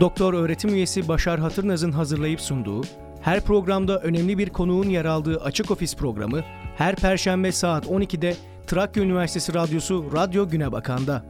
Doktor öğretim üyesi Başar Hatırnaz'ın hazırlayıp sunduğu, her programda önemli bir konuğun yer aldığı Açık Ofis programı, her perşembe saat 12'de Trakya Üniversitesi Radyosu Radyo Günebakan'da.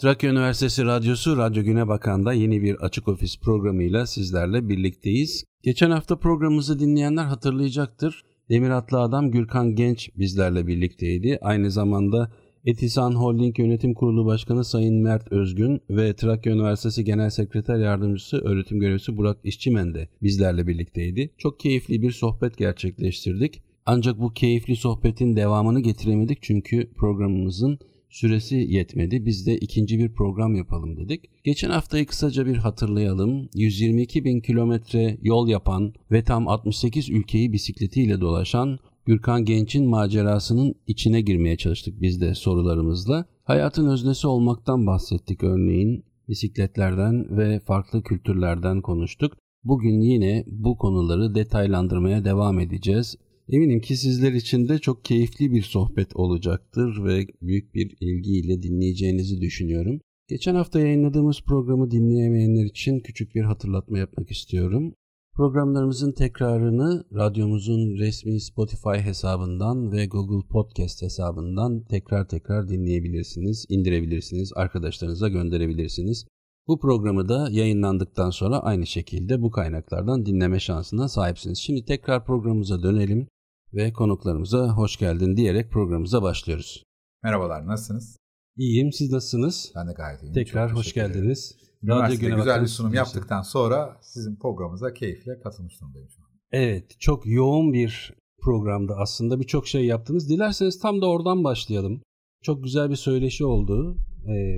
Trakya Üniversitesi Radyosu Radyo Güne Bakan'da yeni bir açık ofis programıyla sizlerle birlikteyiz. Geçen hafta programımızı dinleyenler hatırlayacaktır. Demir Atlı Adam Gürkan Genç bizlerle birlikteydi. Aynı zamanda Etisan Holding Yönetim Kurulu Başkanı Sayın Mert Özgün ve Trakya Üniversitesi Genel Sekreter Yardımcısı Öğretim Görevlisi Burak İşçimen de bizlerle birlikteydi. Çok keyifli bir sohbet gerçekleştirdik. Ancak bu keyifli sohbetin devamını getiremedik çünkü programımızın süresi yetmedi. Biz de ikinci bir program yapalım dedik. Geçen haftayı kısaca bir hatırlayalım. 122 bin kilometre yol yapan ve tam 68 ülkeyi bisikletiyle dolaşan Gürkan Genç'in macerasının içine girmeye çalıştık biz de sorularımızla. Hayatın öznesi olmaktan bahsettik örneğin. Bisikletlerden ve farklı kültürlerden konuştuk. Bugün yine bu konuları detaylandırmaya devam edeceğiz. Eminim ki sizler için de çok keyifli bir sohbet olacaktır ve büyük bir ilgiyle dinleyeceğinizi düşünüyorum. Geçen hafta yayınladığımız programı dinleyemeyenler için küçük bir hatırlatma yapmak istiyorum. Programlarımızın tekrarını radyomuzun resmi Spotify hesabından ve Google Podcast hesabından tekrar tekrar dinleyebilirsiniz, indirebilirsiniz, arkadaşlarınıza gönderebilirsiniz. Bu programı da yayınlandıktan sonra aynı şekilde bu kaynaklardan dinleme şansına sahipsiniz. Şimdi tekrar programımıza dönelim ve konuklarımıza hoş geldin diyerek programımıza başlıyoruz. Merhabalar, nasılsınız? İyiyim, siz nasılsınız? Ben de gayet iyiyim. Tekrar hoş geldiniz. Üniversitede güzel bir sunum yaptıktan sonra sizin programımıza keyifle katılmış durumdayım şu an. Evet, çok yoğun bir programda aslında birçok şey yaptınız. Dilerseniz tam da oradan başlayalım. Çok güzel bir söyleşi oldu.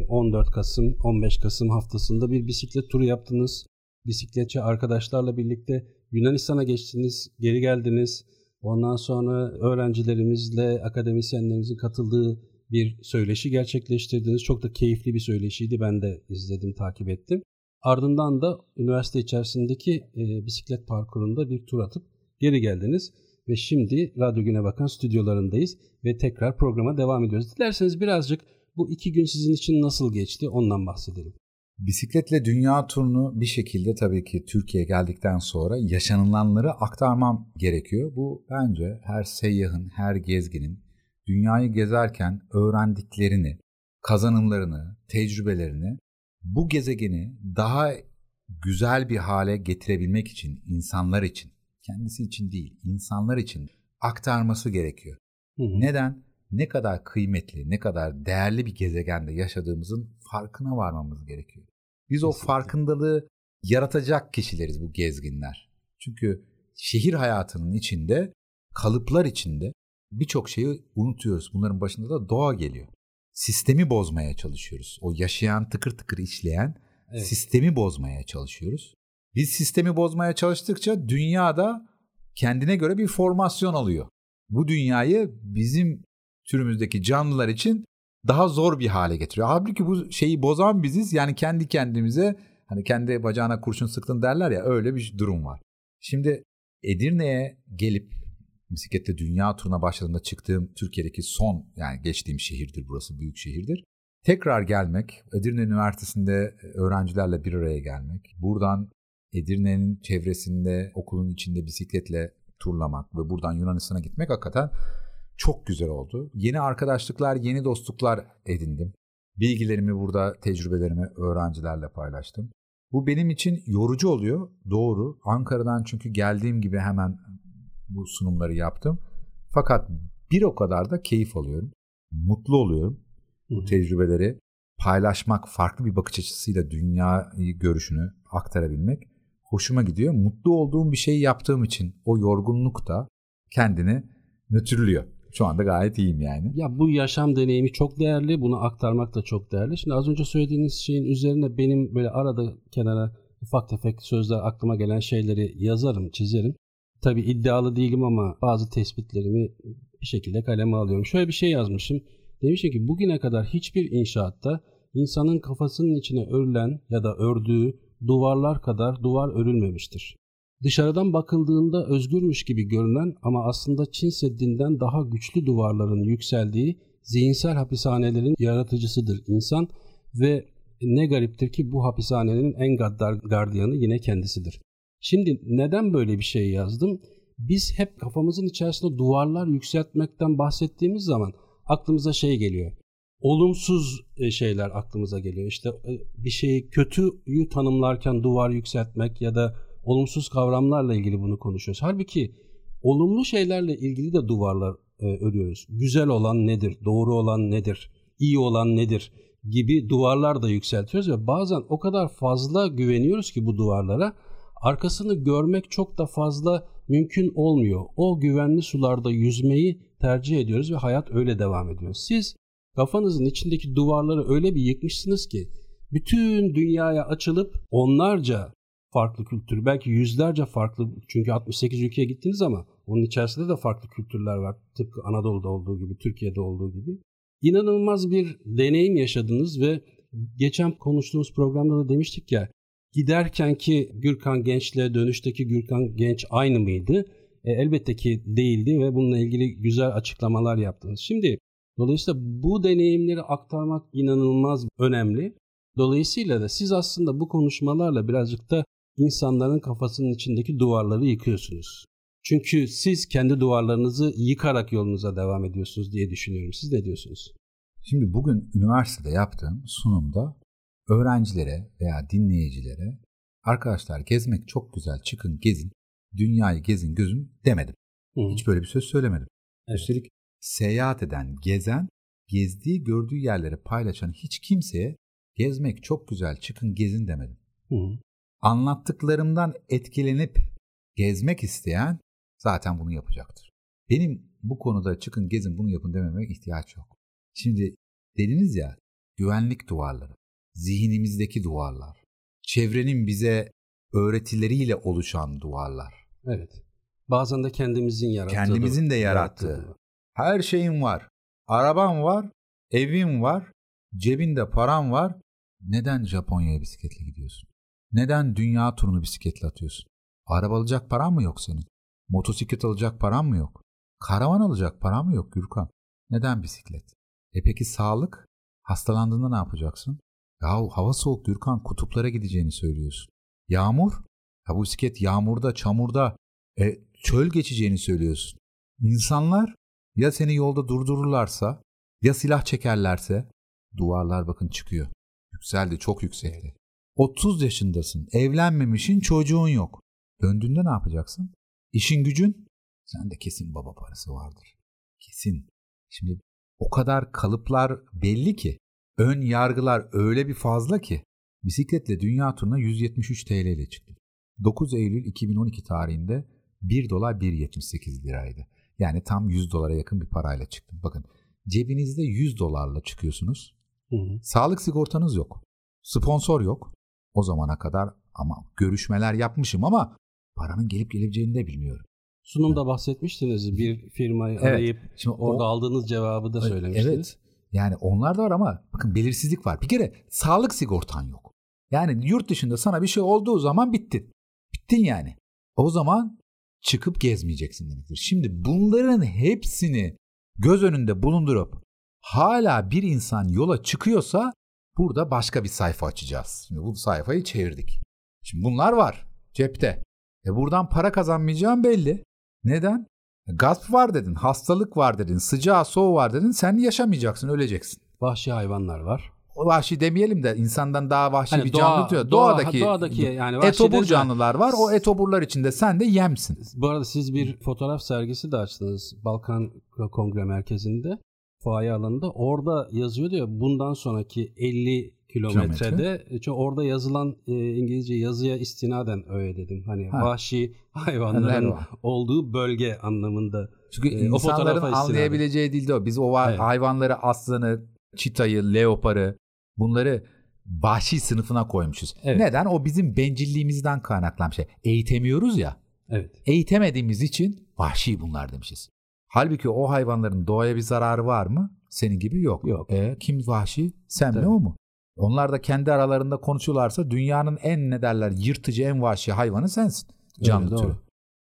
14 Kasım, 15 Kasım haftasında bir bisiklet turu yaptınız. Bisikletçi arkadaşlarla birlikte Yunanistan'a geçtiniz, geri geldiniz. Ondan sonra öğrencilerimizle akademisyenlerimizin katıldığı bir söyleşi gerçekleştirdiniz. Çok da keyifli bir söyleşiydi. Ben de izledim, takip ettim. Ardından da üniversite içerisindeki e, bisiklet parkurunda bir tur atıp geri geldiniz. Ve şimdi Radyo Güne Bakan stüdyolarındayız ve tekrar programa devam ediyoruz. Dilerseniz birazcık bu iki gün sizin için nasıl geçti ondan bahsedelim. Bisikletle dünya turunu bir şekilde tabii ki Türkiye'ye geldikten sonra yaşanılanları aktarmam gerekiyor. Bu bence her seyyahın, her gezginin dünyayı gezerken öğrendiklerini, kazanımlarını, tecrübelerini bu gezegeni daha güzel bir hale getirebilmek için, insanlar için, kendisi için değil, insanlar için aktarması gerekiyor. Hı hı. Neden? Ne kadar kıymetli, ne kadar değerli bir gezegende yaşadığımızın farkına varmamız gerekiyor. Biz Kesinlikle. o farkındalığı yaratacak kişileriz bu gezginler. Çünkü şehir hayatının içinde, kalıplar içinde birçok şeyi unutuyoruz. Bunların başında da doğa geliyor. Sistemi bozmaya çalışıyoruz. O yaşayan, tıkır tıkır işleyen evet. sistemi bozmaya çalışıyoruz. Biz sistemi bozmaya çalıştıkça dünyada kendine göre bir formasyon alıyor. Bu dünyayı bizim türümüzdeki canlılar için daha zor bir hale getiriyor. Halbuki bu şeyi bozan biziz. Yani kendi kendimize hani kendi bacağına kurşun sıktın derler ya öyle bir durum var. Şimdi Edirne'ye gelip bisiklette dünya turuna başladığımda çıktığım Türkiye'deki son yani geçtiğim şehirdir burası büyük şehirdir. Tekrar gelmek, Edirne Üniversitesi'nde öğrencilerle bir araya gelmek, buradan Edirne'nin çevresinde okulun içinde bisikletle turlamak ve buradan Yunanistan'a gitmek hakikaten çok güzel oldu. Yeni arkadaşlıklar, yeni dostluklar edindim. Bilgilerimi burada, tecrübelerimi öğrencilerle paylaştım. Bu benim için yorucu oluyor. Doğru. Ankara'dan çünkü geldiğim gibi hemen bu sunumları yaptım. Fakat bir o kadar da keyif alıyorum. Mutlu oluyorum. Bu tecrübeleri paylaşmak, farklı bir bakış açısıyla dünyayı görüşünü aktarabilmek hoşuma gidiyor. Mutlu olduğum bir şeyi yaptığım için o yorgunluk da kendini nötrlüyor. Şu anda gayet iyiyim yani. Ya bu yaşam deneyimi çok değerli. Bunu aktarmak da çok değerli. Şimdi az önce söylediğiniz şeyin üzerine benim böyle arada kenara ufak tefek sözler aklıma gelen şeyleri yazarım, çizerim. Tabii iddialı değilim ama bazı tespitlerimi bir şekilde kaleme alıyorum. Şöyle bir şey yazmışım. Demişim ki bugüne kadar hiçbir inşaatta insanın kafasının içine örülen ya da ördüğü duvarlar kadar duvar örülmemiştir. Dışarıdan bakıldığında özgürmüş gibi görünen ama aslında Çin Seddi'nden daha güçlü duvarların yükseldiği zihinsel hapishanelerin yaratıcısıdır insan ve ne gariptir ki bu hapishanenin en gaddar gardiyanı yine kendisidir. Şimdi neden böyle bir şey yazdım? Biz hep kafamızın içerisinde duvarlar yükseltmekten bahsettiğimiz zaman aklımıza şey geliyor. Olumsuz e, şeyler aklımıza geliyor. İşte e, bir şeyi kötüyü tanımlarken duvar yükseltmek ya da olumsuz kavramlarla ilgili bunu konuşuyoruz. Halbuki olumlu şeylerle ilgili de duvarlar e, örüyoruz. Güzel olan nedir? Doğru olan nedir? İyi olan nedir? gibi duvarlar da yükseltiyoruz ve bazen o kadar fazla güveniyoruz ki bu duvarlara arkasını görmek çok da fazla mümkün olmuyor. O güvenli sularda yüzmeyi tercih ediyoruz ve hayat öyle devam ediyor. Siz kafanızın içindeki duvarları öyle bir yıkmışsınız ki bütün dünyaya açılıp onlarca farklı kültür, belki yüzlerce farklı çünkü 68 ülkeye gittiniz ama onun içerisinde de farklı kültürler var. Tıpkı Anadolu'da olduğu gibi, Türkiye'de olduğu gibi. İnanılmaz bir deneyim yaşadınız ve geçen konuştuğumuz programda da demiştik ya giderken ki Gürkan Genç'le dönüşteki Gürkan Genç aynı mıydı? E, elbette ki değildi ve bununla ilgili güzel açıklamalar yaptınız. Şimdi dolayısıyla bu deneyimleri aktarmak inanılmaz önemli. Dolayısıyla da siz aslında bu konuşmalarla birazcık da insanların kafasının içindeki duvarları yıkıyorsunuz. Çünkü siz kendi duvarlarınızı yıkarak yolunuza devam ediyorsunuz diye düşünüyorum. Siz ne diyorsunuz? Şimdi bugün üniversitede yaptığım sunumda öğrencilere veya dinleyicilere arkadaşlar gezmek çok güzel çıkın gezin dünyayı gezin gözün demedim. Hı. Hiç böyle bir söz söylemedim. Evet. Üstelik seyahat eden, gezen, gezdiği, gördüğü yerleri paylaşan hiç kimseye gezmek çok güzel çıkın gezin demedim. Hı. Anlattıklarımdan etkilenip gezmek isteyen zaten bunu yapacaktır. Benim bu konuda çıkın gezin bunu yapın dememe ihtiyaç yok. Şimdi dediniz ya güvenlik duvarları, zihnimizdeki duvarlar, çevrenin bize öğretileriyle oluşan duvarlar. Evet. Bazen de kendimizin yarattığı. Kendimizin de yarattığı. yarattığı. Her şeyin var. Araban var, evin var, cebinde paran var. Neden Japonya'ya bisikletle gidiyorsun? Neden dünya turunu bisikletle atıyorsun? Araba alacak paran mı yok senin? Motosiklet alacak paran mı yok? Karavan alacak paran mı yok Gürkan? Neden bisiklet? E peki sağlık? Hastalandığında ne yapacaksın? Ya hava soğuk Gürkan kutuplara gideceğini söylüyorsun. Yağmur? Ya bu bisiklet yağmurda, çamurda, e, çöl geçeceğini söylüyorsun. İnsanlar ya seni yolda durdururlarsa ya silah çekerlerse duvarlar bakın çıkıyor. Yükseldi, çok yükseldi. 30 yaşındasın, evlenmemişin, çocuğun yok. Döndüğünde ne yapacaksın? İşin gücün? Sende kesin baba parası vardır. Kesin. Şimdi o kadar kalıplar belli ki, ön yargılar öyle bir fazla ki bisikletle dünya turuna 173 TL ile çıktım. 9 Eylül 2012 tarihinde 1 dolar 1.78 liraydı. Yani tam 100 dolara yakın bir parayla çıktım. Bakın cebinizde 100 dolarla çıkıyorsunuz. Hı hı. Sağlık sigortanız yok. Sponsor yok. O zamana kadar ama görüşmeler yapmışım ama paranın gelip geleceğini de bilmiyorum. Sunumda bahsetmiştiniz bir firmayı evet. arayıp Şimdi orada o, aldığınız cevabı da söylemiştiniz. Evet. Yani onlar da var ama bakın belirsizlik var. Bir kere sağlık sigortan yok. Yani yurt dışında sana bir şey olduğu zaman bittin. Bittin yani. O zaman çıkıp gezmeyeceksin demektir. Şimdi bunların hepsini göz önünde bulundurup hala bir insan yola çıkıyorsa burada başka bir sayfa açacağız. Şimdi bu sayfayı çevirdik. Şimdi bunlar var cepte. E buradan para kazanmayacağım belli. Neden? Gasp var dedin, hastalık var dedin, sıcağı soğuğu var dedin. Sen yaşamayacaksın, öleceksin. Vahşi hayvanlar var. O vahşi demeyelim de insandan daha vahşi hani bir doğa, canlı diyor. Doğadaki, doğadaki yani etobur canlılar var. O etoburlar içinde sen de yemsin. Bu arada siz bir fotoğraf sergisi de açtınız Balkan Kongre Merkezi'nde. Fuaye alanında. Orada yazıyordu ya bundan sonraki 50 kilometrede Kilometre. orada yazılan e, İngilizce yazıya istinaden öyle dedim. Hani ha. vahşi hayvanların olduğu bölge anlamında. Çünkü e, insanların anlayabileceği dilde o. Biz o evet. hayvanları aslanı, çitayı, leoparı bunları vahşi sınıfına koymuşuz. Evet. Neden? O bizim bencilliğimizden kaynaklanan şey. Eğitemiyoruz ya. Evet. Eğitemediğimiz için vahşi bunlar demişiz. Halbuki o hayvanların doğaya bir zararı var mı? Senin gibi yok. Yok. E, kim vahşi? Sen Tabii. mi o mu? Onlar da kendi aralarında konuşuyorlarsa dünyanın en ne derler yırtıcı en vahşi hayvanı sensin. Canlı evet, türü.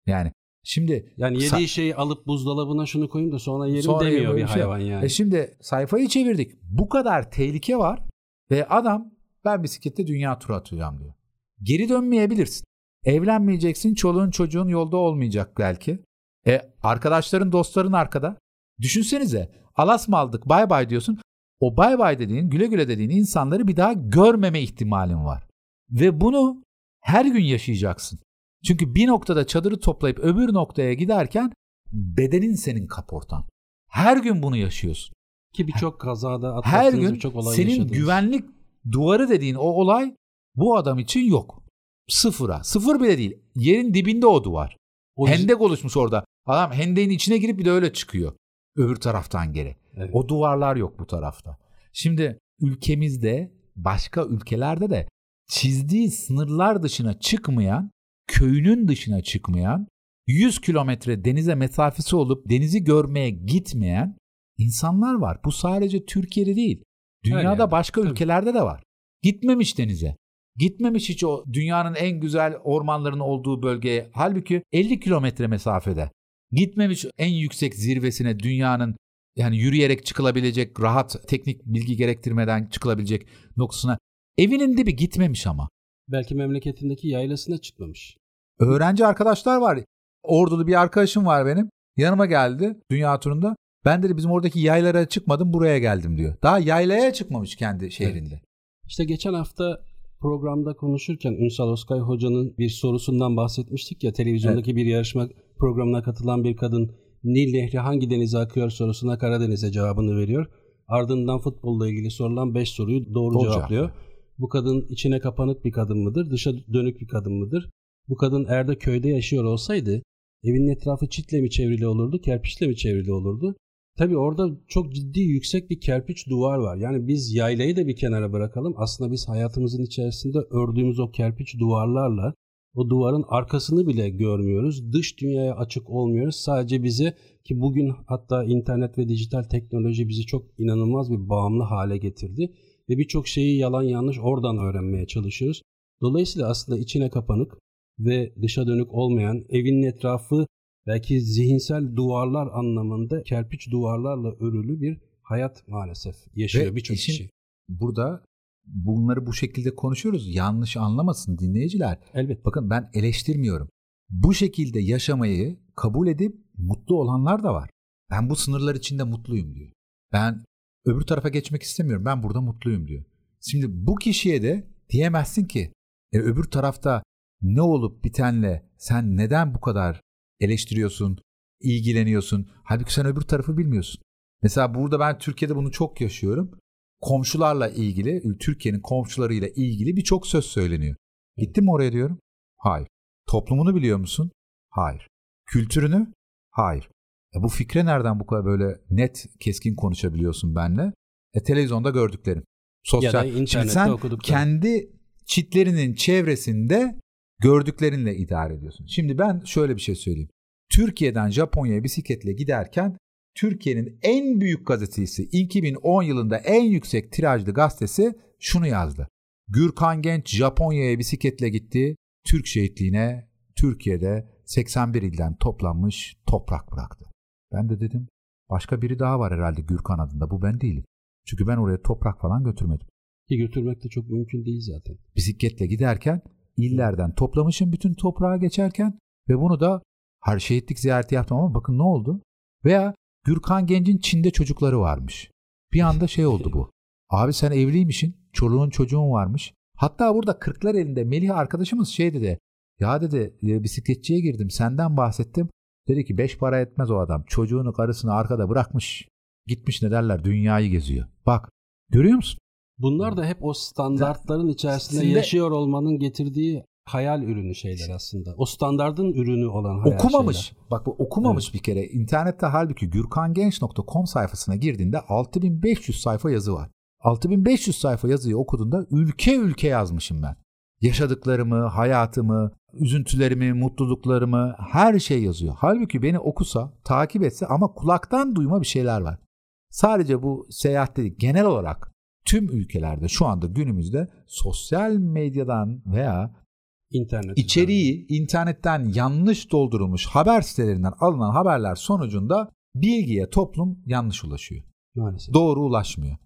Yani Şimdi yani yediği sa- şeyi alıp buzdolabına şunu koyayım da sonra yerim Sonra demiyor bir şey. hayvan yani. E şimdi sayfayı çevirdik. Bu kadar tehlike var ve adam ben bisiklette dünya turu atacağım diyor. Geri dönmeyebilirsin. Evlenmeyeceksin, çoluğun çocuğun yolda olmayacak belki. E arkadaşların, dostların arkada. Düşünsenize alas mı aldık bay bay diyorsun. O bay bay dediğin, güle güle dediğin insanları bir daha görmeme ihtimalin var. Ve bunu her gün yaşayacaksın. Çünkü bir noktada çadırı toplayıp öbür noktaya giderken bedenin senin kaportan. Her gün bunu yaşıyorsun. Ki birçok kazada Her gün birçok olay senin yaşadınız. güvenlik duvarı dediğin o olay bu adam için yok. Sıfıra. Sıfır bile değil. Yerin dibinde o duvar. O Hendek oluşmuş orada. Adam hendeğin içine girip bir de öyle çıkıyor. Öbür taraftan geri. Evet. O duvarlar yok bu tarafta. Şimdi ülkemizde başka ülkelerde de çizdiği sınırlar dışına çıkmayan, köyünün dışına çıkmayan, 100 kilometre denize mesafesi olup denizi görmeye gitmeyen insanlar var. Bu sadece Türkiye'de değil. Dünyada yani, başka tabii. ülkelerde de var. Gitmemiş denize. Gitmemiş hiç o dünyanın en güzel ormanların olduğu bölgeye. Halbuki 50 kilometre mesafede. Gitmemiş en yüksek zirvesine dünyanın yani yürüyerek çıkılabilecek rahat teknik bilgi gerektirmeden çıkılabilecek noktasına. Evinin dibi gitmemiş ama. Belki memleketindeki yaylasına çıkmamış. Öğrenci arkadaşlar var. Ordu'da bir arkadaşım var benim. Yanıma geldi dünya turunda. Ben dedi bizim oradaki yaylara çıkmadım buraya geldim diyor. Daha yaylaya çıkmamış kendi şehrinde. İşte geçen hafta programda konuşurken Ünsal Oskay Hoca'nın bir sorusundan bahsetmiştik ya televizyondaki bir yarışma programına katılan bir kadın Nil Nehri hangi denize akıyor sorusuna Karadeniz'e cevabını veriyor. Ardından futbolla ilgili sorulan 5 soruyu doğru, Doğru cevaplıyor. Bu kadın içine kapanık bir kadın mıdır? Dışa dönük bir kadın mıdır? Bu kadın eğer de köyde yaşıyor olsaydı evinin etrafı çitle mi çevrili olurdu, kerpiçle mi çevrili olurdu? Tabii orada çok ciddi yüksek bir kerpiç duvar var. Yani biz yaylayı da bir kenara bırakalım. Aslında biz hayatımızın içerisinde ördüğümüz o kerpiç duvarlarla o duvarın arkasını bile görmüyoruz. Dış dünyaya açık olmuyoruz. Sadece bize ki bugün hatta internet ve dijital teknoloji bizi çok inanılmaz bir bağımlı hale getirdi. Ve birçok şeyi yalan yanlış oradan öğrenmeye çalışıyoruz. Dolayısıyla aslında içine kapanık ve dışa dönük olmayan evinin etrafı belki zihinsel duvarlar anlamında kerpiç duvarlarla örülü bir hayat maalesef yaşıyor birçok kişi. Burada bunları bu şekilde konuşuyoruz. Yanlış anlamasın dinleyiciler. Elbette. Bakın ben eleştirmiyorum. Bu şekilde yaşamayı kabul edip mutlu olanlar da var. Ben bu sınırlar içinde mutluyum diyor. Ben öbür tarafa geçmek istemiyorum. Ben burada mutluyum diyor. Şimdi bu kişiye de diyemezsin ki e, öbür tarafta ne olup bitenle sen neden bu kadar eleştiriyorsun, ilgileniyorsun. Halbuki sen öbür tarafı bilmiyorsun. Mesela burada ben Türkiye'de bunu çok yaşıyorum. Komşularla ilgili, Türkiye'nin komşularıyla ilgili birçok söz söyleniyor. Gittin mi oraya diyorum? Hayır. Toplumunu biliyor musun? Hayır. Kültürünü? Hayır. E bu fikre nereden bu kadar böyle net, keskin konuşabiliyorsun benle? E televizyonda gördüklerim. Sosyal. Ya da Şimdi internette sen okuduklarım. kendi çitlerinin çevresinde gördüklerinle idare ediyorsun. Şimdi ben şöyle bir şey söyleyeyim. Türkiye'den Japonya'ya bisikletle giderken Türkiye'nin en büyük gazetesi 2010 yılında en yüksek tirajlı gazetesi şunu yazdı. Gürkan Genç Japonya'ya bisikletle gitti. Türk şehitliğine Türkiye'de 81 ilden toplanmış toprak bıraktı. Ben de dedim başka biri daha var herhalde Gürkan adında bu ben değilim. Çünkü ben oraya toprak falan götürmedim. Ki götürmek de çok mümkün değil zaten. Bisikletle giderken illerden toplamışım bütün toprağa geçerken ve bunu da her şehitlik ziyareti yaptım ama bakın ne oldu? Veya Gürkan Genç'in Çin'de çocukları varmış. Bir anda şey oldu bu. Abi sen evliymişsin, çoluğun çocuğun varmış. Hatta burada kırklar elinde Melih arkadaşımız şey dedi. Ya dedi "e, bisikletçiye girdim senden bahsettim. Dedi ki beş para etmez o adam. Çocuğunu karısını arkada bırakmış. Gitmiş ne derler dünyayı geziyor. Bak görüyor musun? Bunlar da hep o standartların içerisinde Şimdi- yaşıyor olmanın getirdiği hayal ürünü şeyler aslında. O standardın ürünü olan hayal okumamış. şeyler. Bak bu okumamış bir kere. İnternette halbuki gürkangenç.com sayfasına girdiğinde 6500 sayfa yazı var. 6500 sayfa yazıyı okuduğunda ülke ülke yazmışım ben. Yaşadıklarımı, hayatımı, üzüntülerimi, mutluluklarımı her şey yazıyor. Halbuki beni okusa, takip etse ama kulaktan duyma bir şeyler var. Sadece bu seyahatte değil, genel olarak tüm ülkelerde şu anda günümüzde sosyal medyadan veya İnternet. İçeriği internetten yanlış doldurulmuş haber sitelerinden alınan haberler sonucunda bilgiye toplum yanlış ulaşıyor. Maalesef. Doğru ulaşmıyor.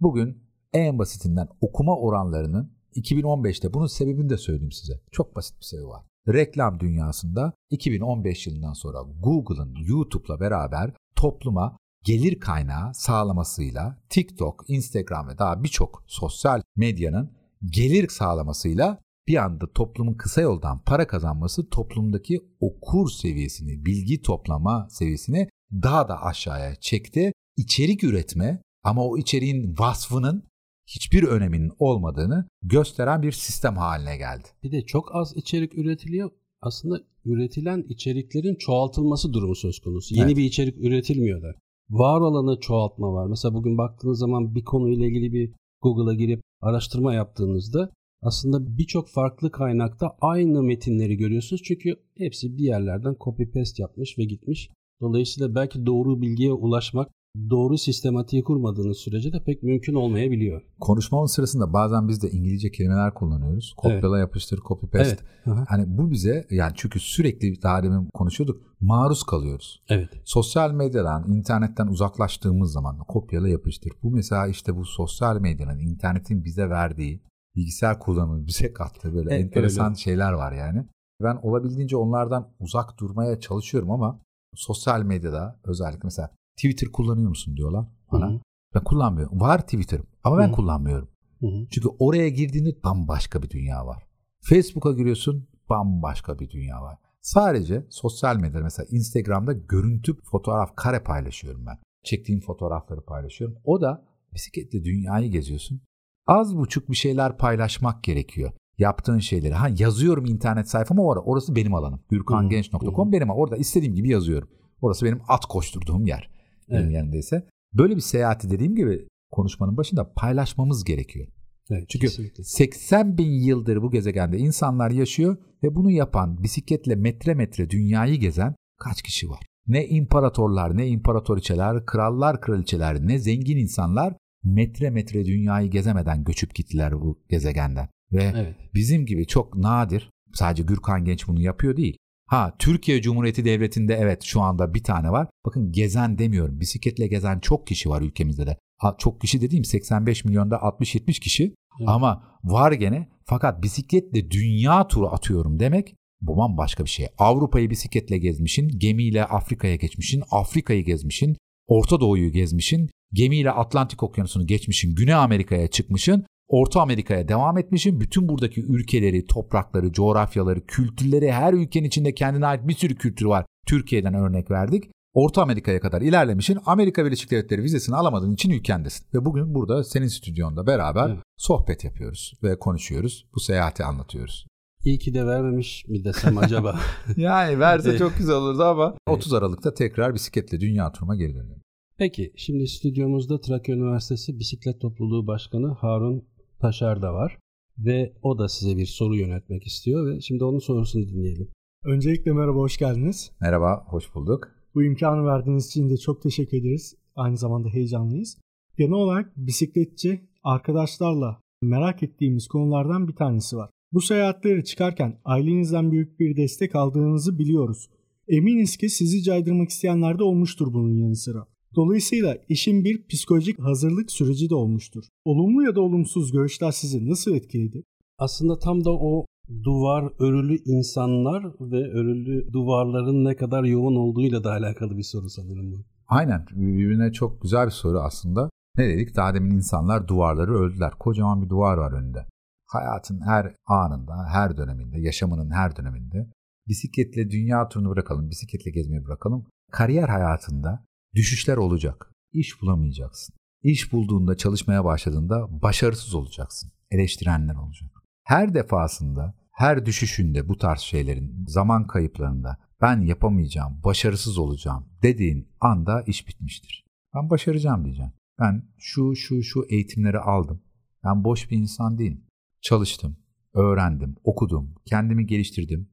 Bugün en basitinden okuma oranlarının 2015'te bunun sebebini de söyleyeyim size. Çok basit bir sebebi var. Reklam dünyasında 2015 yılından sonra Google'ın YouTube'la beraber topluma gelir kaynağı sağlamasıyla TikTok, Instagram ve daha birçok sosyal medyanın gelir sağlamasıyla bir anda toplumun kısa yoldan para kazanması toplumdaki okur seviyesini, bilgi toplama seviyesini daha da aşağıya çekti. İçerik üretme ama o içeriğin vasfının hiçbir öneminin olmadığını gösteren bir sistem haline geldi. Bir de çok az içerik üretiliyor. Aslında üretilen içeriklerin çoğaltılması durumu söz konusu. Yeni Evet. bir içerik üretilmiyor da. Var olanı çoğaltma var. Mesela bugün baktığınız zaman bir konuyla ilgili bir Google'a girip araştırma yaptığınızda aslında birçok farklı kaynakta aynı metinleri görüyorsunuz. Çünkü hepsi bir yerlerden copy paste yapmış ve gitmiş. Dolayısıyla belki doğru bilgiye ulaşmak doğru sistematiği kurmadığınız sürece de pek mümkün olmayabiliyor. Konuşmamın sırasında bazen biz de İngilizce kelimeler kullanıyoruz. Kopyala yapıştır, copy paste. Evet. Hani bu bize yani çünkü sürekli daha demin konuşuyorduk maruz kalıyoruz. Evet. Sosyal medyadan, internetten uzaklaştığımız zaman kopyala yapıştır. Bu mesela işte bu sosyal medyanın, internetin bize verdiği, bilgisayar kullanımı bize kattığı böyle Evet, enteresan öyle. şeyler var yani. Ben olabildiğince onlardan uzak durmaya çalışıyorum ama sosyal medyada özellikle mesela Twitter kullanıyor musun diyorlar bana. Hı hı. Ben kullanmıyorum. Var Twitter ama ben Hı hı. kullanmıyorum. Hı hı. Çünkü oraya girdiğinde bambaşka bir dünya var. Facebook'a giriyorsun bambaşka bir dünya var. Sadece sosyal medyada mesela Instagram'da görüntü fotoğraf kare paylaşıyorum ben. Çektiğim fotoğrafları paylaşıyorum. O da bisikletle dünyayı geziyorsun. Az buçuk bir şeyler paylaşmak gerekiyor. Yaptığın şeyleri. Ha yazıyorum internet sayfama var. Orası benim alanım. Gürkangenç.com benim. Orada istediğim gibi yazıyorum. Orası benim at koşturduğum yer. Benim Evet. yerindeyse. Böyle bir seyahati dediğim gibi konuşmanın başında paylaşmamız gerekiyor. Evet, Çünkü kesinlikle. 80 bin yıldır bu gezegende insanlar yaşıyor ve bunu yapan bisikletle metre metre dünyayı gezen kaç kişi var? Ne imparatorlar, ne imparatoriçeler, krallar, kraliçeler, ne zengin insanlar metre metre dünyayı gezemeden göçüp gittiler bu gezegenden. Ve Evet. bizim gibi çok nadir, sadece Gürkan Genç bunu yapıyor değil. Ha Türkiye Cumhuriyeti Devleti'nde evet şu anda bir tane var. Bakın gezen demiyorum. Bisikletle gezen çok kişi var ülkemizde de. Ha, çok kişi dediğim 85 milyonda 60-70 kişi Evet. ama var gene fakat bisikletle dünya turu atıyorum demek bu bambaşka bir şey. Avrupa'yı bisikletle gezmişin, gemiyle Afrika'ya geçmişin, Afrika'yı gezmişin, Orta Doğu'yu gezmişin, gemiyle Atlantik Okyanusu'nu geçmişin, Güney Amerika'ya çıkmışın, Orta Amerika'ya devam etmişin. Bütün buradaki ülkeleri, toprakları, coğrafyaları, kültürleri, her ülkenin içinde kendine ait bir sürü kültür var. Türkiye'den örnek verdik. Orta Amerika'ya kadar ilerlemişin Amerika Birleşik Devletleri vizesini alamadığın için ülkendesin. Ve bugün burada senin stüdyonda beraber Evet. sohbet yapıyoruz ve konuşuyoruz. Bu seyahati anlatıyoruz. İyi ki de vermemiş mi desem acaba? Yani verse Evet. çok güzel olurdu ama Evet. 30 Aralık'ta tekrar bisikletle dünya turuma geri dönüyorum. Peki şimdi stüdyomuzda Trakya Üniversitesi Bisiklet Topluluğu Başkanı Harun Taşar da var. Ve o da size bir soru yöneltmek istiyor ve şimdi onun sorusunu dinleyelim. Öncelikle merhaba, hoş geldiniz. Merhaba, hoş bulduk. Bu imkanı verdiğiniz için de çok teşekkür ederiz. Aynı zamanda heyecanlıyız. Genel olarak bisikletçi arkadaşlarla merak ettiğimiz konulardan bir tanesi var. Bu seyahatleri çıkarken ailenizden büyük bir destek aldığınızı biliyoruz. Eminiz ki sizi caydırmak isteyenler de olmuştur bunun yanı sıra. Dolayısıyla işin bir psikolojik hazırlık süreci de olmuştur. Olumlu ya da olumsuz görüşler sizi nasıl etkiledi? Aslında tam da o duvar örülü insanlar ve örülü duvarların ne kadar yoğun olduğuyla da alakalı bir soru sanırım bu. Aynen, birbirine çok güzel bir soru aslında. Ne dedik? Daha demin insanlar duvarları öldüler. Kocaman bir duvar var önünde. Hayatın her anında, her döneminde, yaşamının her döneminde bisikletle dünya turunu bırakalım, bisikletle gezmeyi bırakalım. Kariyer hayatında düşüşler olacak. İş bulamayacaksın. İş bulduğunda, çalışmaya başladığında başarısız olacaksın. Eleştirenler olacak. Her defasında, her düşüşünde bu tarz şeylerin, zaman kayıplarında ben yapamayacağım, başarısız olacağım dediğin anda iş bitmiştir. Ben başaracağım diyeceğim. Ben şu şu şu eğitimleri aldım. Ben boş bir insan değilim. Çalıştım, öğrendim, okudum, kendimi geliştirdim.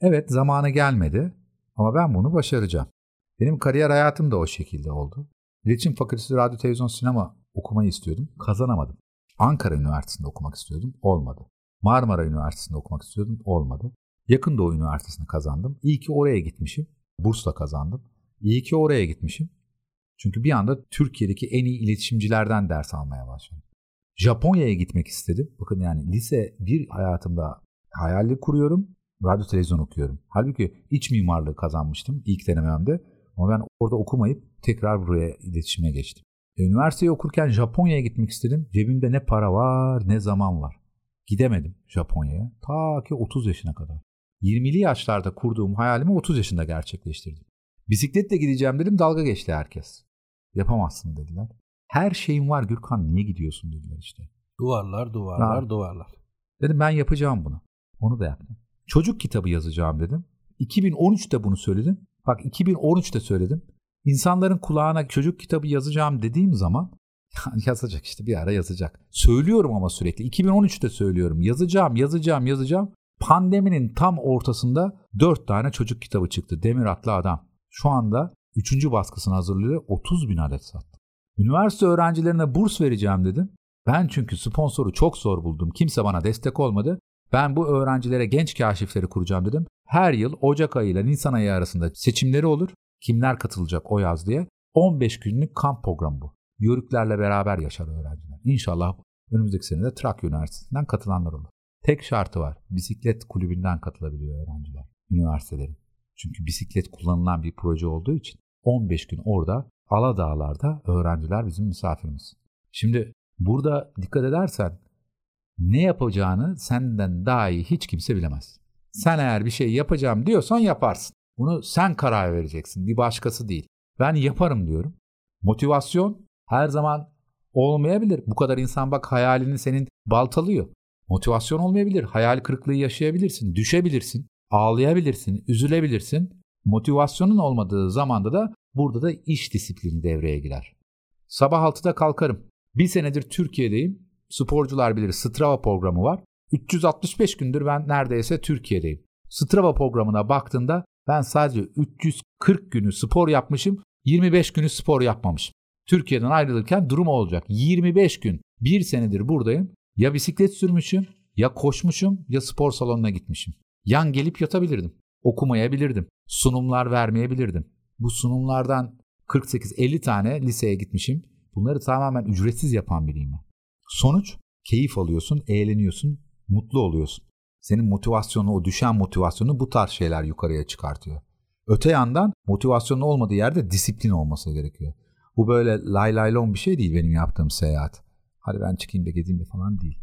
Evet zamanı gelmedi ama ben bunu başaracağım. Benim kariyer hayatım da o şekilde oldu. İletişim Fakültesi Radyo Televizyon Sinema okumayı istiyordum. Kazanamadım. Ankara Üniversitesi'nde okumak istiyordum. Olmadı. Marmara Üniversitesi'nde okumak istiyordum. Olmadı. Yakın Doğu Üniversitesi'ni kazandım. İyi ki oraya gitmişim. Bursla kazandım. İyi ki oraya gitmişim. Çünkü bir anda Türkiye'deki en iyi iletişimcilerden ders almaya başladım. Japonya'ya gitmek istedim. Bakın yani lise bir hayatımda hayalli kuruyorum. Radyo televizyon okuyorum. Halbuki iç mimarlığı kazanmıştım ilk denememde. Ama ben orada okumayıp tekrar buraya iletişime geçtim. E, üniversiteyi okurken Japonya'ya gitmek istedim. Cebimde ne para var ne zaman var. Gidemedim Japonya'ya. Ta ki 30 yaşına kadar. 20'li yaşlarda kurduğum hayalimi 30 yaşında gerçekleştirdim. Bisikletle gideceğim dedim dalga geçti herkes. Yapamazsın dediler. Her şeyin var Gürkan niye gidiyorsun dediler işte. Duvarlar, duvarlar, ha. duvarlar. Dedim ben yapacağım bunu. Onu da yaptım. Çocuk kitabı yazacağım dedim. 2013'te bunu söyledim. Bak 2013'te söyledim. İnsanların kulağına çocuk kitabı yazacağım dediğim zaman yazacak işte bir ara yazacak. Söylüyorum ama sürekli 2013'te söylüyorum. Yazacağım, yazacağım, yazacağım. Pandeminin tam ortasında 4 tane çocuk kitabı çıktı. Demir Atlı Adam. Şu anda 3. baskısını hazırlıyor. 30 bin adet sattı. Üniversite öğrencilerine burs vereceğim dedim. Ben çünkü sponsoru çok zor buldum. Kimse bana destek olmadı. Ben bu öğrencilere genç kaşifleri kuracağım dedim. Her yıl Ocak ayı ile Nisan ayı arasında seçimleri olur. Kimler katılacak o yaz diye. 15 günlük kamp programı bu. Yörüklerle beraber yaşar öğrenciler. İnşallah önümüzdeki sene de Trakya Üniversitesi'nden katılanlar olur. Tek şartı var. Bisiklet kulübünden katılabiliyor öğrenciler üniversitelerin. Çünkü bisiklet kullanılan bir proje olduğu için 15 gün orada Aladağlar'da öğrenciler bizim misafirimiz. Şimdi burada dikkat edersen ne yapacağını senden daha iyi hiç kimse bilemez. Sen eğer bir şey yapacağım diyorsan yaparsın. Bunu sen karar vereceksin, bir başkası değil. Ben yaparım diyorum. Motivasyon her zaman olmayabilir. Bu kadar insan bak hayalini senin baltalıyor. Motivasyon olmayabilir. Hayal kırıklığı yaşayabilirsin, düşebilirsin, ağlayabilirsin, üzülebilirsin. Motivasyonun olmadığı zamanda da burada da iş disiplini devreye girer. Sabah 6'da kalkarım. Bir senedir Türkiye'deyim. Sporcular bilir Strava programı var. 365 gündür ben neredeyse Türkiye'deyim. Strava programına baktığında ben sadece 340 günü spor yapmışım, 25 günü spor yapmamışım. Türkiye'den ayrılırken durum olacak. 25 gün, bir senedir buradayım. Ya bisiklet sürmüşüm, ya koşmuşum, ya spor salonuna gitmişim. Yan gelip yatabilirdim. Okumayabilirdim. Sunumlar vermeyebilirdim. Bu sunumlardan 48-50 tane liseye gitmişim. Bunları tamamen ücretsiz yapan biriyim ben. Sonuç keyif alıyorsun, eğleniyorsun, mutlu oluyorsun. Senin motivasyonu, o düşen motivasyonu bu tarz şeyler yukarıya çıkartıyor. Öte yandan motivasyonun olmadığı yerde disiplin olması gerekiyor. Bu böyle lay lay lon bir şey değil benim yaptığım seyahat. Hadi ben çıkayım da gezeyim de falan değil.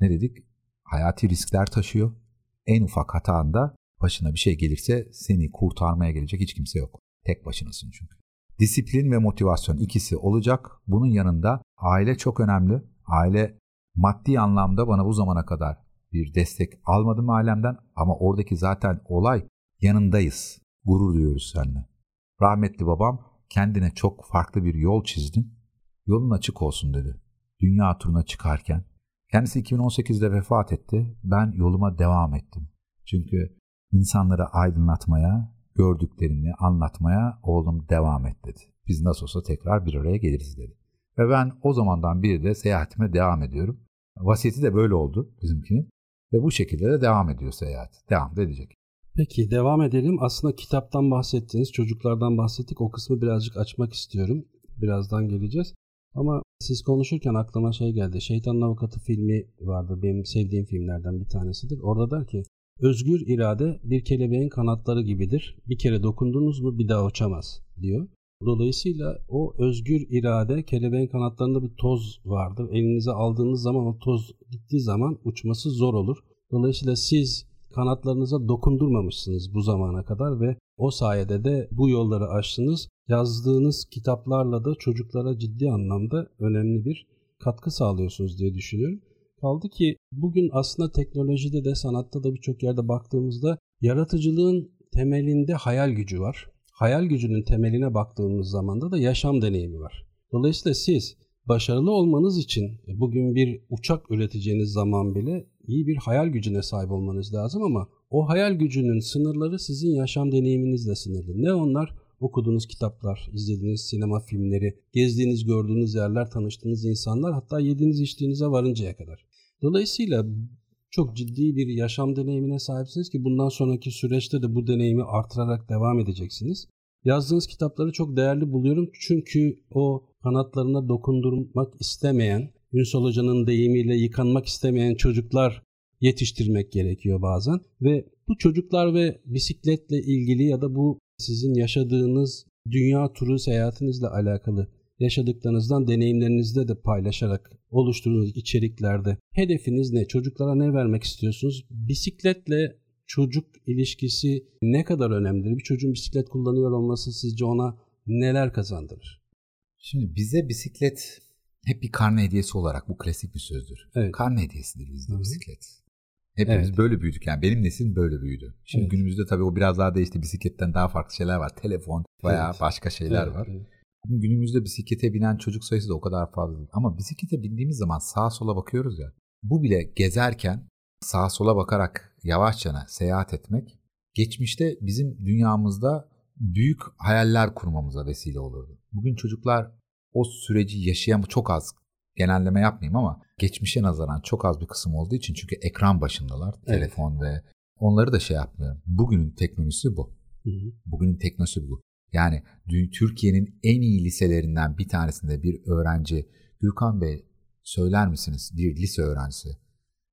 Ne dedik? Hayati riskler taşıyor. En ufak hatanda başına bir şey gelirse seni kurtarmaya gelecek hiç kimse yok. Tek başınasın çünkü. Disiplin ve motivasyon ikisi olacak. Bunun yanında aile çok önemli. Aile maddi anlamda bana bu zamana kadar bir destek almadım ailemden ama oradaki zaten olay yanındayız. Gurur duyuyoruz seninle. Rahmetli babam kendine çok farklı bir yol çizdim. Yolun açık olsun dedi. Dünya turuna çıkarken. Kendisi 2018'de vefat etti. Ben yoluma devam ettim. Çünkü insanları aydınlatmaya, gördüklerini anlatmaya oğlum devam et dedi. Biz nasıl olsa tekrar bir araya geliriz dedi. Ve ben o zamandan beri de seyahatime devam ediyorum. Vasiyeti de böyle oldu bizimkinin. Ve bu şekilde de devam ediyor seyahat. Devam edecek. Peki devam edelim. Aslında kitaptan bahsettiniz, çocuklardan bahsettik. O kısmı birazcık açmak istiyorum. Birazdan geleceğiz. Ama siz konuşurken aklıma şey geldi. Şeytanın Avukatı filmi vardı. Benim sevdiğim filmlerden bir tanesidir. Orada der ki özgür irade bir kelebeğin kanatları gibidir. Bir kere dokundunuz mu bir daha uçamaz diyor. Dolayısıyla o özgür irade kelebeğin kanatlarında bir toz vardır. Elinize aldığınız zaman o toz gittiği zaman uçması zor olur. Dolayısıyla siz kanatlarınıza dokundurmamışsınız bu zamana kadar ve o sayede de bu yolları aştınız. Yazdığınız kitaplarla da çocuklara ciddi anlamda önemli bir katkı sağlıyorsunuz diye düşünüyorum. Kaldı ki bugün aslında teknolojide de sanatta da birçok yerde baktığımızda yaratıcılığın temelinde hayal gücü var. Hayal gücünün temeline baktığımız zaman da yaşam deneyimi var. Dolayısıyla siz başarılı olmanız için bugün bir uçak üreteceğiniz zaman bile iyi bir hayal gücüne sahip olmanız lazım ama o hayal gücünün sınırları sizin yaşam deneyiminizle sınırlı. Ne onlar? Okuduğunuz kitaplar, izlediğiniz sinema filmleri, gezdiğiniz, gördüğünüz yerler, tanıştığınız insanlar hatta yediğiniz içtiğinize varıncaya kadar. Dolayısıyla çok ciddi bir yaşam deneyimine sahipsiniz ki bundan sonraki süreçte de bu deneyimi artırarak devam edeceksiniz. Yazdığınız kitapları çok değerli buluyorum çünkü o kanatlarına dokundurmak istemeyen, Ünsal Hoca'nın deyimiyle yıkanmak istemeyen çocuklar yetiştirmek gerekiyor bazen ve bu çocuklar ve bisikletle ilgili ya da bu sizin yaşadığınız dünya turu seyahatinizle alakalı yaşadıklarınızdan deneyimlerinizde de paylaşarak oluşturduğunuz içeriklerde hedefiniz ne? Çocuklara ne vermek istiyorsunuz? Bisikletle çocuk ilişkisi ne kadar önemlidir? Bir çocuğun bisiklet kullanıyor olması sizce ona neler kazandırır? Şimdi bize bisiklet hep bir karne hediyesi olarak bu klasik bir sözdür. Evet. Karne hediyesidir bizde bisiklet. Hepimiz Evet. böyle büyüdük yani benim nesil böyle büyüdü. Şimdi Evet. günümüzde tabii o biraz daha değişti. Bisikletten daha farklı şeyler var. Telefon veya Evet. başka şeyler Evet, var. evet. Günümüzde bisiklete binen çocuk sayısı da o kadar fazla değil. Ama bisiklete bindiğimiz zaman sağa sola bakıyoruz ya. Bu bile gezerken sağa sola bakarak yavaşça seyahat etmek geçmişte bizim dünyamızda büyük hayaller kurmamıza vesile olurdu. Bugün çocuklar o süreci yaşayan çok az genelleme yapmayayım ama geçmişe nazaran çok az bir kısım olduğu için çünkü ekran başındalar. Evet. Telefon ve onları da şey yapmıyorum. Bugünün teknolojisi bu. Hı hı. Bugünün teknolojisi bu. Yani Türkiye'nin en iyi liselerinden bir tanesinde bir öğrenci Gürkan Bey söyler misiniz bir lise öğrencisi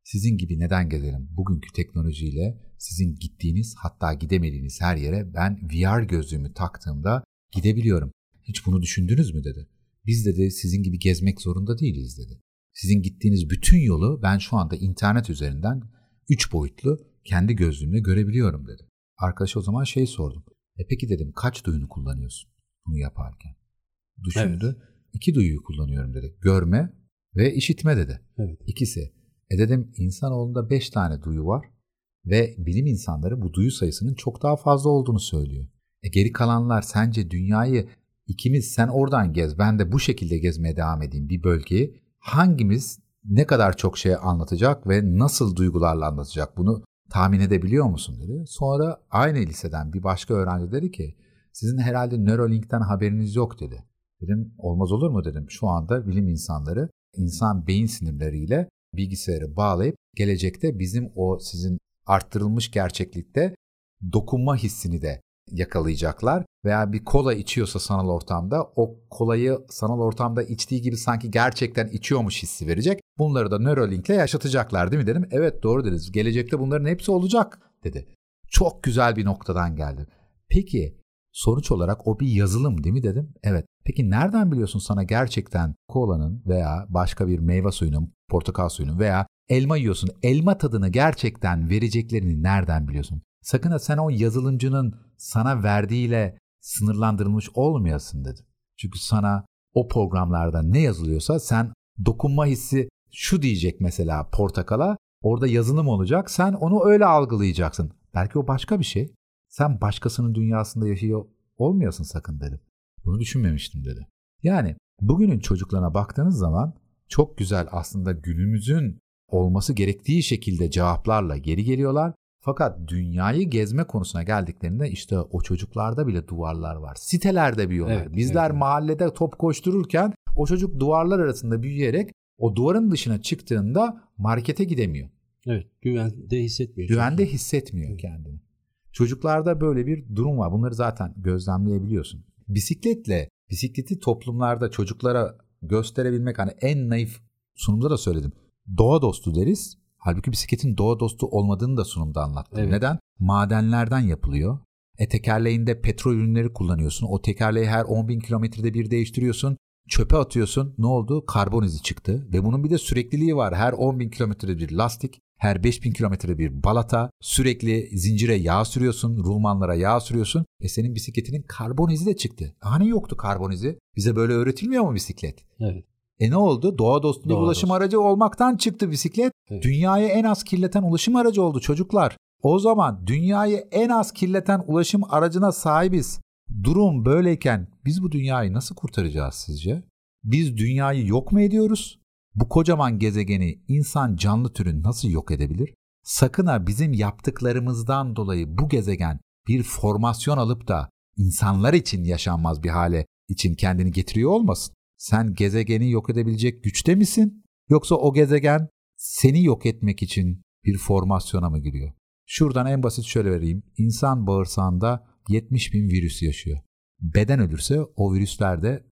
sizin gibi neden gezelim? Bugünkü teknolojiyle sizin gittiğiniz hatta gidemediğiniz her yere ben VR gözlüğümü taktığımda gidebiliyorum. Hiç bunu düşündünüz mü dedi. Biz dedi sizin gibi gezmek zorunda değiliz dedi. Sizin gittiğiniz bütün yolu ben şu anda internet üzerinden 3 boyutlu kendi gözlüğümle görebiliyorum dedi. Arkadaşa o zaman şey sordum. E peki dedim kaç duyunu kullanıyorsun bunu yaparken? Düşündü. İki duyuyu kullanıyorum dedi. Görme ve işitme dedi. Evet. İkisi. E dedim insanoğlunda beş tane duyu var ve bilim insanları bu duyu sayısının çok daha fazla olduğunu söylüyor. E geri kalanlar sence dünyayı ikimiz sen oradan gez ben de bu şekilde gezmeye devam edeyim bir bölgeyi hangimiz ne kadar çok şey anlatacak ve nasıl duygularla anlatacak bunu tahmin edebiliyor musun dedi. Sonra aynı liseden bir başka öğrenci dedi ki sizin herhalde Neuralink'ten haberiniz yok dedi. Dedim olmaz olur mu dedim. Şu anda bilim insanları insan beyin sinirleriyle bilgisayarı bağlayıp gelecekte bizim o sizin arttırılmış gerçeklikte dokunma hissini de yakalayacaklar. Veya bir kola içiyorsa sanal ortamda o kolayı sanal ortamda içtiği gibi sanki gerçekten içiyormuş hissi verecek. Bunları da Neuralink'le yaşatacaklar değil mi dedim. Evet doğru dediniz. Gelecekte bunların hepsi olacak dedi. Çok güzel bir noktadan geldi. Peki sonuç olarak o bir yazılım değil mi dedim. Evet. Peki nereden biliyorsun sana gerçekten kolanın veya başka bir meyve suyunun, portakal suyunun veya elma yiyorsun. Elma tadını gerçekten vereceklerini nereden biliyorsun? Sakın ha sen o yazılımcının sana verdiğiyle sınırlandırılmış olmayasın dedi. Çünkü sana o programlarda ne yazılıyorsa sen dokunma hissi şu diyecek mesela portakala orada yazılım olacak sen onu öyle algılayacaksın. Belki o başka bir şey. Sen başkasının dünyasında yaşıyor olmayasın sakın dedim. Bunu düşünmemiştim dedi. Yani bugünün çocuklarına baktığınız zaman çok güzel aslında günümüzün olması gerektiği şekilde cevaplarla geri geliyorlar. Fakat dünyayı gezme konusuna geldiklerinde işte o çocuklarda bile duvarlar var. Sitelerde büyüyorlar. Evet, Bizler evet, mahallede top koştururken o çocuk duvarlar arasında büyüyerek o duvarın dışına çıktığında markete gidemiyor. Evet. Güvende hissetmiyor. Güvende çocuk. hissetmiyor kendini. Çocuklarda böyle bir durum var. Bunları zaten gözlemleyebiliyorsun. Bisikletle, bisikleti toplumlarda çocuklara gösterebilmek hani en naif sunumda da söyledim. Doğa dostu deriz. Halbuki bisikletin doğa dostu olmadığını da sunumda anlattım. Evet. Neden? Madenlerden yapılıyor. E tekerleğinde petrol ürünleri kullanıyorsun. O tekerleği her 10 bin kilometrede bir değiştiriyorsun. Çöpe atıyorsun. Ne oldu? Karbon izi çıktı. Ve bunun bir de sürekliliği var. Her 10 bin kilometrede bir lastik. Her 5000 kilometrede bir balata. Sürekli zincire yağ sürüyorsun. Rulmanlara yağ sürüyorsun. E senin bisikletinin karbon izi de çıktı. Hani yoktu karbon izi? Bize böyle öğretilmiyor mu bisiklet? Evet. E ne oldu? Doğa dostu bir Doğa ulaşım dostu. aracı olmaktan çıktı bisiklet. Evet. Dünyayı en az kirleten ulaşım aracı oldu çocuklar. O zaman dünyayı en az kirleten ulaşım aracına sahibiz. Durum böyleyken biz bu dünyayı nasıl kurtaracağız sizce? Biz dünyayı yok mu ediyoruz? Bu kocaman gezegeni insan canlı türü nasıl yok edebilir? Sakın ha bizim yaptıklarımızdan dolayı bu gezegen bir formasyon alıp da insanlar için yaşanmaz bir hale için kendini getiriyor olmasın. Sen gezegeni yok edebilecek güçte misin? Yoksa o gezegen seni yok etmek için Bir formasyona mı giriyor? Şuradan en basit şöyle vereyim. İnsan bağırsağında 70 bin virüs yaşıyor. Beden ölürse o virüsler de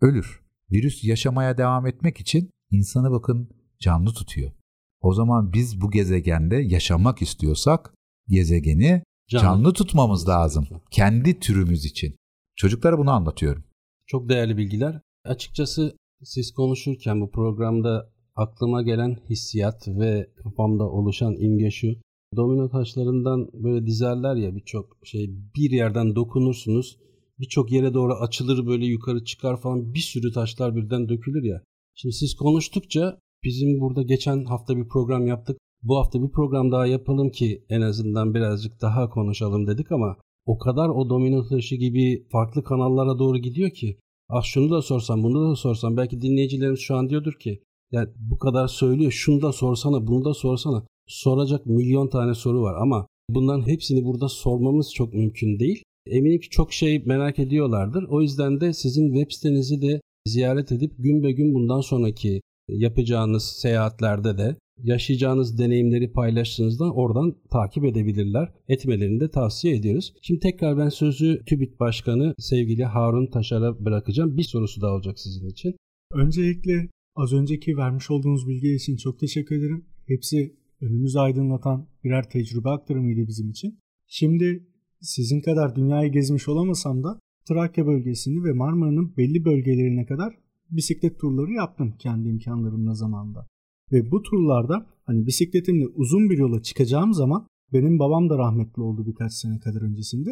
ölür. Virüs yaşamaya devam etmek için insanı bakın canlı tutuyor. O zaman biz bu gezegende yaşamak istiyorsak gezegeni canlı, canlı tutmamız lazım. Kendi türümüz için. Çocuklara bunu anlatıyorum. Çok değerli bilgiler. Açıkçası siz konuşurken bu programda aklıma gelen hissiyat ve kafamda oluşan imge şu. Domino taşlarından böyle dizerler ya birçok şey bir yerden dokunursunuz birçok yere doğru açılır böyle yukarı çıkar falan bir sürü taşlar birden dökülür ya. Şimdi siz konuştukça bizim burada geçen hafta bir program yaptık. Bu hafta bir program daha yapalım ki en azından birazcık daha konuşalım dedik ama o kadar o domino taşı gibi farklı kanallara doğru gidiyor ki ah şunu da sorsam bunu da sorsam belki dinleyicilerimiz şu an diyordur ki ya bu kadar söylüyor şunu da sorsana bunu da sorsana soracak milyon tane soru var ama bunların hepsini burada sormamız çok mümkün değil. Eminim ki çok şey merak ediyorlardır. O yüzden de sizin web sitenizi de ziyaret edip gün be gün bundan sonraki yapacağınız seyahatlerde de yaşayacağınız deneyimleri paylaştığınızda oradan takip edebilirler. Etmelerini de tavsiye ediyoruz. Şimdi tekrar ben sözü TÜBİT Başkanı sevgili Harun Taşar'a bırakacağım. Bir sorusu daha olacak sizin için. Öncelikle az önceki vermiş olduğunuz bilgi için çok teşekkür ederim. Hepsi önümüzü aydınlatan birer tecrübe aktarımıydı bizim için. Şimdi sizin kadar dünyayı gezmiş olamasam da Trakya bölgesini ve Marmara'nın belli bölgelerine kadar bisiklet turları yaptım kendi imkanlarımla zamanda. Ve bu turlarda hani bisikletimle uzun bir yola çıkacağım zaman benim babam da rahmetli oldu birkaç sene kadar öncesinde.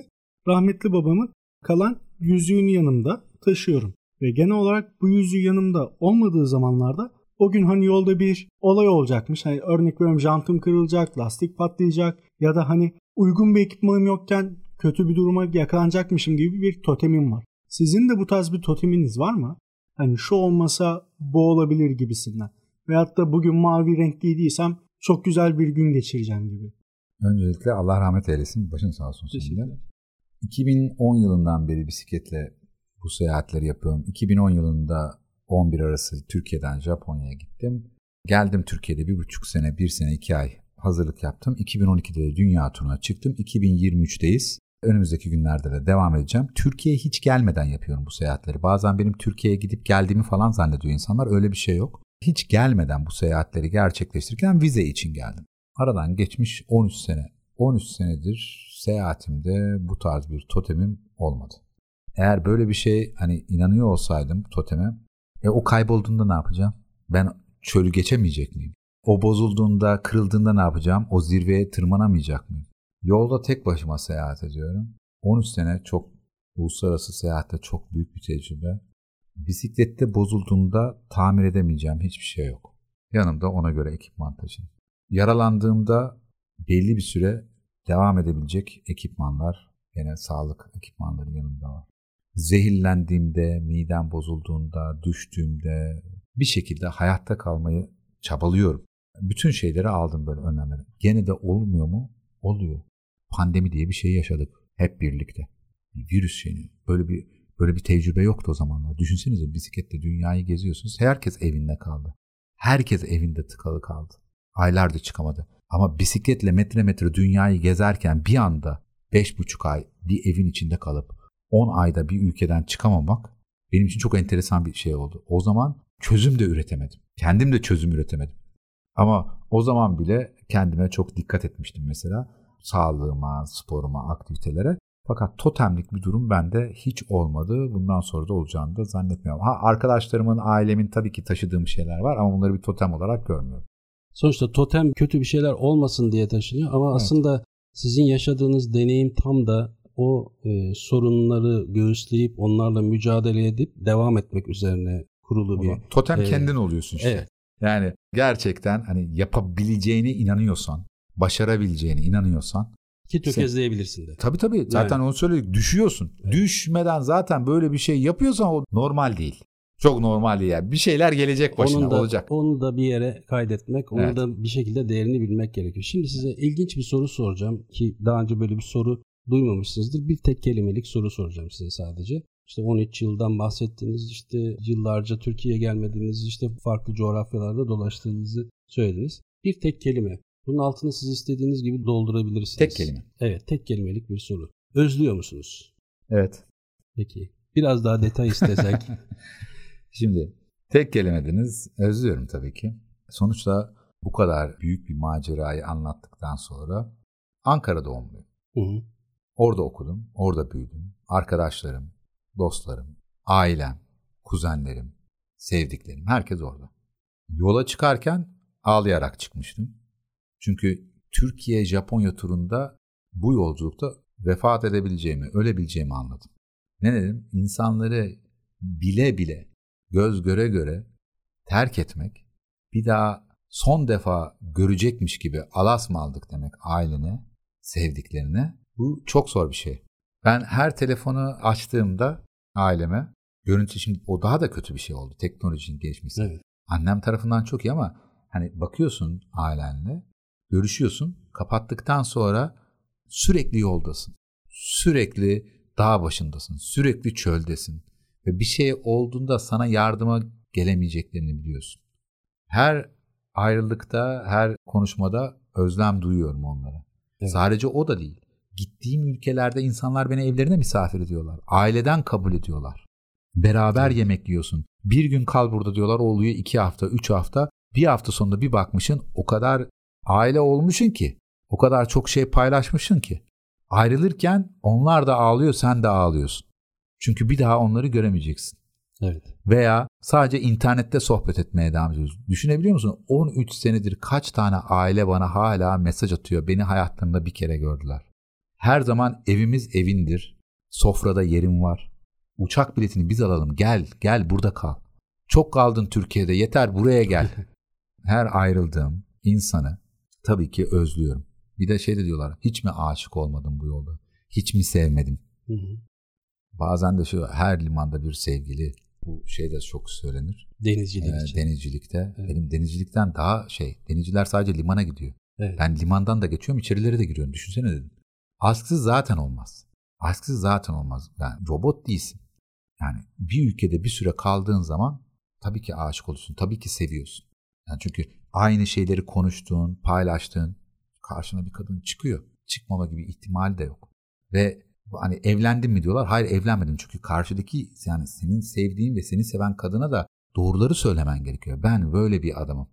Rahmetli babamın kalan yüzüğünü yanımda taşıyorum. Ve genel olarak bu yüzüğü yanımda olmadığı zamanlarda o gün hani yolda bir olay olacakmış. Hani örnek veriyorum jantım kırılacak, lastik patlayacak ya da hani uygun bir ekipmanım yokken kötü bir duruma yakalanacakmışım gibi bir totemim var. Sizin de bu tarz bir toteminiz var mı? Hani şu olmasa bu olabilir gibisinden. Veyahut da bugün mavi renk giydiysem çok güzel bir gün geçireceğim gibi. Öncelikle Allah rahmet eylesin. Başın sağ olsun. Seninle. 2010 yılından beri bisikletle bu seyahatleri yapıyorum. 2010 yılında 11 arası Türkiye'den Japonya'ya gittim. Geldim Türkiye'de bir buçuk sene, bir sene, iki ay hazırlık yaptım. 2012'de de dünya turuna çıktım. 2023'teyiz. Önümüzdeki günlerde de devam edeceğim. Türkiye'ye hiç gelmeden yapıyorum bu seyahatleri. Bazen benim Türkiye'ye gidip geldiğimi falan zannediyor insanlar. Öyle bir şey yok. Hiç gelmeden bu seyahatleri gerçekleştirirken vize için geldim. Aradan geçmiş 13 sene. 13 senedir seyahatimde bu tarz bir totemim olmadı. Eğer böyle bir şey hani inanıyor olsaydım toteme e o kaybolduğunda ne yapacağım? Ben çölü geçemeyecek miyim? O bozulduğunda, kırıldığında ne yapacağım? O zirveye tırmanamayacak mıyım? Yolda tek başıma seyahat ediyorum. 13 sene çok uluslararası seyahatte çok büyük bir tecrübe. Bisiklette bozulduğunda tamir edemeyeceğim hiçbir şey yok. Yanımda ona göre ekipman taşıdım. Yaralandığımda belli bir süre devam edebilecek ekipmanlar, yine sağlık ekipmanları yanımda var. Zehirlendiğimde, midem bozulduğunda, düştüğümde bir şekilde hayatta kalmayı çabalıyorum. Bütün şeyleri aldım böyle önlemleri. Gene de olmuyor mu? Oluyor. Pandemi diye bir şey yaşadık hep birlikte. Bir virüs şeyini. Böyle bir böyle bir tecrübe yoktu o zamanlar. Düşünsenize bisiklette dünyayı geziyorsunuz. Herkes evinde kaldı. Herkes evinde tıkalı kaldı. Aylardır çıkamadı. Ama bisikletle metre metre dünyayı gezerken bir anda 5,5 ay bir evin içinde kalıp 10 ayda bir ülkeden çıkamamak benim için çok enteresan bir şey oldu. O zaman çözüm de üretemedim. Kendim de çözüm üretemedim. Ama o zaman bile kendime çok dikkat etmiştim mesela. Sağlığıma, sporuma, aktivitelere. Fakat totemlik bir durum bende hiç olmadı. Bundan sonra da olacağını da zannetmiyorum. Ha arkadaşlarımın, ailemin tabii ki taşıdığım şeyler var ama bunları bir totem olarak görmüyorum. Sonuçta totem kötü bir şeyler olmasın diye taşınıyor ama evet. aslında sizin yaşadığınız deneyim tam da o e, sorunları göğüsleyip onlarla mücadele edip devam etmek üzerine kurulu bir. Totem e, kendin oluyorsun işte. Evet. Yani gerçekten hani yapabileceğine inanıyorsan, başarabileceğine inanıyorsan ki tökezleyebilirsin de. Tabii tabii. Zaten yani. onu söyledik. Düşüyorsun. Evet. Düşmeden zaten böyle bir şey yapıyorsan o normal değil. Çok normal değil yani. Bir şeyler gelecek başına onun da, olacak. Onu da bir yere kaydetmek, onu evet. da bir şekilde değerini bilmek gerekiyor. Şimdi size ilginç bir soru soracağım ki daha önce böyle bir soru duymamışsınızdır. Bir tek kelimelik soru soracağım size sadece. İşte 13 yıldan bahsettiniz, işte yıllarca Türkiye'ye gelmediğiniz, işte farklı coğrafyalarda dolaştığınızı söylediniz. Bir tek kelime. Bunun altını siz istediğiniz gibi doldurabilirsiniz. Tek kelime. Evet, tek kelimelik bir soru. Özlüyor musunuz? Evet. Peki. Biraz daha detay istesek. Şimdi tek kelime dediniz. Özlüyorum tabii ki. Sonuçta bu kadar büyük bir macerayı anlattıktan sonra Ankara doğumluyum. Hı. Orada okudum, orada büyüdüm. Arkadaşlarım, dostlarım, ailem, kuzenlerim, sevdiklerim herkes orada. Yola çıkarken ağlayarak çıkmıştım. Çünkü Türkiye-Japonya turunda bu yolculukta vefat edebileceğimi, ölebileceğimi anladım. Ne dedim? İnsanları bile bile, göz göre göre terk etmek, bir daha son defa görecekmiş gibi alas mı aldık demek ailene, sevdiklerine. Bu çok zor bir şey. Ben her telefonu açtığımda aileme, görüntü şimdi o daha da kötü bir şey oldu teknolojinin gelişmesi. Evet. Annem tarafından çok iyi ama hani bakıyorsun ailenle, görüşüyorsun, kapattıktan sonra sürekli yoldasın. Sürekli dağ başındasın, sürekli çöldesin ve bir şey olduğunda sana yardıma gelemeyeceklerini biliyorsun. Her ayrılıkta, her konuşmada özlem duyuyorum onlara. Evet. Sadece o da değil. Gittiğim ülkelerde insanlar beni evlerine misafir ediyorlar. Aileden kabul ediyorlar. Beraber Evet. yemek yiyorsun. Bir gün kal burada diyorlar oluyor iki hafta, üç hafta. Bir hafta sonunda bir bakmışın o kadar aile olmuşsun ki. O kadar çok şey paylaşmışsın ki. Ayrılırken onlar da ağlıyor sen de ağlıyorsun. Çünkü bir daha onları göremeyeceksin. Evet. Veya sadece internette sohbet etmeye devam ediyoruz. Düşünebiliyor musun? 13 senedir kaç tane aile bana hala mesaj atıyor. Beni hayatlarında bir kere gördüler. Her zaman evimiz evindir. Sofrada yerim var. Uçak biletini biz alalım. Gel, gel burada kal. Çok kaldın Türkiye'de. Yeter buraya gel. Her ayrıldığım insanı tabii ki özlüyorum. Bir de şey de diyorlar. Hiç mi aşık olmadım bu yolda? Hiç mi sevmedim? Hı hı. Bazen de şu her limanda bir sevgili bu şey de çok söylenir. Denizcilik Ee, için. denizcilikte. Evet. Benim denizcilikten daha şey. Denizciler sadece limana gidiyor. Evet. Ben limandan da geçiyorum içerilere de giriyorum. Düşünsene dedim. Aşksız zaten olmaz. Aşksız zaten olmaz. Yani robot değilsin. Yani bir ülkede bir süre kaldığın zaman tabii ki aşık olursun. Tabii ki seviyorsun. Yani çünkü aynı şeyleri konuştuğun, paylaştığın karşına bir kadın çıkıyor. Çıkmama gibi ihtimal de yok. Ve hani evlendin mi diyorlar. Hayır evlenmedim. Çünkü karşıdaki yani senin sevdiğin ve seni seven kadına da doğruları söylemen gerekiyor. Ben böyle bir adamım.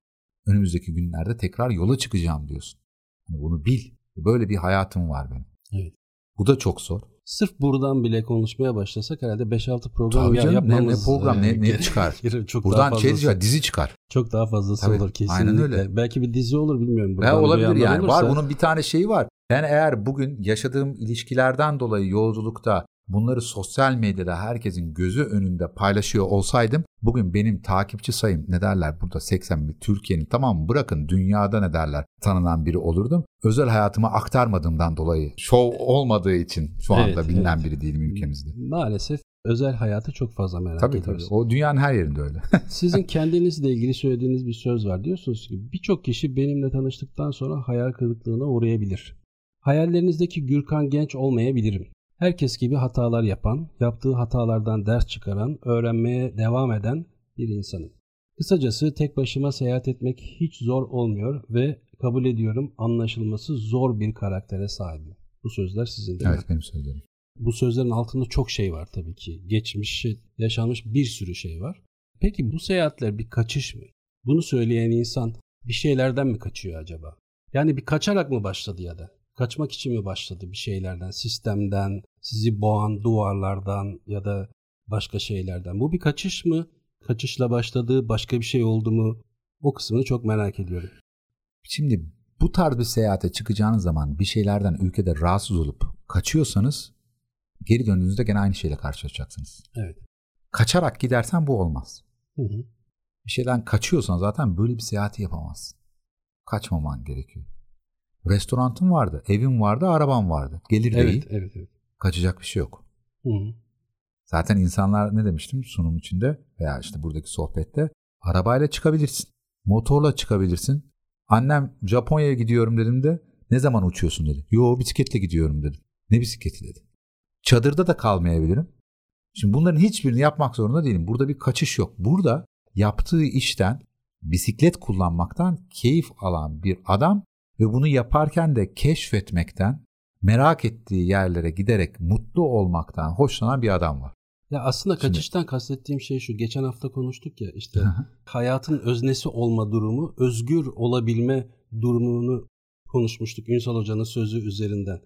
Önümüzdeki günlerde tekrar yola çıkacağım diyorsun. Hani bunu bil. Böyle bir hayatım var benim. Evet. Bu da çok zor. Sırf buradan bile konuşmaya başlasak herhalde 5-6 program Tabii canım, ne- yapmamız. ne program, ne- e, ne çıkar? gerekir. Çok Buradan daha şey çıkar, dizi çıkar. Çok daha fazlası Tabii, olur kesinlikle. aynen öyle. Belki bir dizi olur bilmiyorum. Buradan olabilir yani. Var olursa- bunun bir tane şeyi var. Ben eğer bugün yaşadığım ilişkilerden dolayı yolculukta bunları sosyal medyada herkesin gözü önünde paylaşıyor olsaydım bugün benim takipçi sayım ne derler burada 80 bin Türkiye'nin tamam bırakın dünyada ne derler tanınan biri olurdum. Özel hayatımı aktarmadığımdan dolayı şov olmadığı için şu anda Evet, bilinen evet. biri değilim ülkemizde. Maalesef özel hayatı çok fazla merak Tabii tabii. ediyoruz. O dünyanın her yerinde öyle. Sizin kendinizle ilgili söylediğiniz bir söz var. Diyorsunuz ki birçok kişi benimle tanıştıktan sonra hayal kırıklığına uğrayabilir. Hayallerinizdeki Gürkan Genç olmayabilirim. Herkes gibi hatalar yapan, yaptığı hatalardan ders çıkaran, öğrenmeye devam eden bir insanım. Kısacası tek başıma seyahat etmek hiç zor olmuyor ve kabul ediyorum anlaşılması zor bir karaktere sahibim. Bu sözler sizin değil mi? evet benim söylediğim. Bu sözlerin altında çok şey var tabii ki. Geçmiş, yaşanmış bir sürü şey var. Peki bu seyahatler bir kaçış mı? Bunu söyleyen insan bir şeylerden mi kaçıyor acaba? Yani bir kaçarak mı başladı ya da? Kaçmak için mi başladı bir şeylerden, sistemden, sizi boğan duvarlardan ya da başka şeylerden? Bu bir kaçış mı? Kaçışla başladı, başka bir şey oldu mu? O kısmını çok merak ediyorum. Şimdi bu tarz bir seyahate çıkacağınız zaman bir şeylerden ülkede rahatsız olup kaçıyorsanız geri döndüğünüzde gene aynı şeyle karşılaşacaksınız. Evet. Kaçarak gidersen bu olmaz. Hı hı. Bir şeyden kaçıyorsan zaten böyle bir seyahati yapamazsın. Kaçmaman gerekiyor. Restoranın vardı, evin vardı, araban vardı. Gelir Evet, değil, evet, evet. kaçacak bir şey yok. Hı. Zaten insanlar ne demiştim sunum içinde veya işte buradaki sohbette arabayla çıkabilirsin. Motorla çıkabilirsin. Annem Japonya'ya gidiyorum dedim de ne zaman uçuyorsun dedi. Yo bisikletle gidiyorum dedim. Ne bisikleti dedi. Çadırda da kalmayabilirim. Şimdi bunların hiçbirini yapmak zorunda değilim. Burada bir kaçış yok. Burada yaptığı işten bisiklet kullanmaktan keyif alan bir adam Ve bunu yaparken de keşfetmekten, merak ettiği yerlere giderek mutlu olmaktan hoşlanan bir adam var. Ya aslında Şimdi- kaçıştan kastettiğim şey şu. Geçen hafta konuştuk ya işte hayatın öznesi olma durumu, özgür olabilme durumunu konuşmuştuk Ünsal Hoca'nın sözü üzerinden.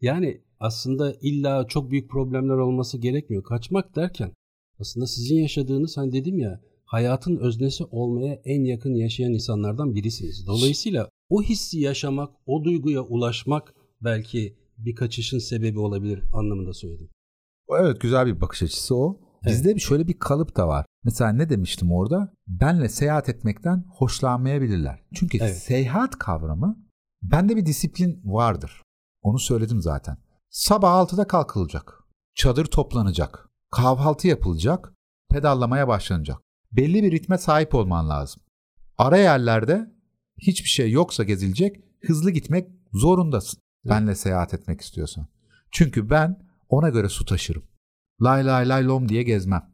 Yani aslında illa çok büyük problemler olması gerekmiyor. Kaçmak derken aslında sizin yaşadığınız hani dedim ya hayatın öznesi olmaya en yakın yaşayan insanlardan birisiniz. Dolayısıyla o hissi yaşamak, o duyguya ulaşmak belki bir kaçışın sebebi olabilir anlamında söyledim. Evet güzel bir bakış açısı o. Bizde bir şöyle bir kalıp da var. Mesela ne demiştim orada? Benle seyahat etmekten hoşlanmayabilirler. Çünkü Evet. seyahat kavramı bende bir disiplin vardır. Onu söyledim zaten. Sabah 6'da kalkılacak. Çadır toplanacak. Kahvaltı yapılacak. Pedallamaya başlanacak. Belli bir ritme sahip olman lazım. Ara yerlerde hiçbir şey yoksa gezilecek hızlı gitmek zorundasın. Benle seyahat etmek istiyorsan. Çünkü ben ona göre su taşırım. Lay lay lay lom diye gezmem.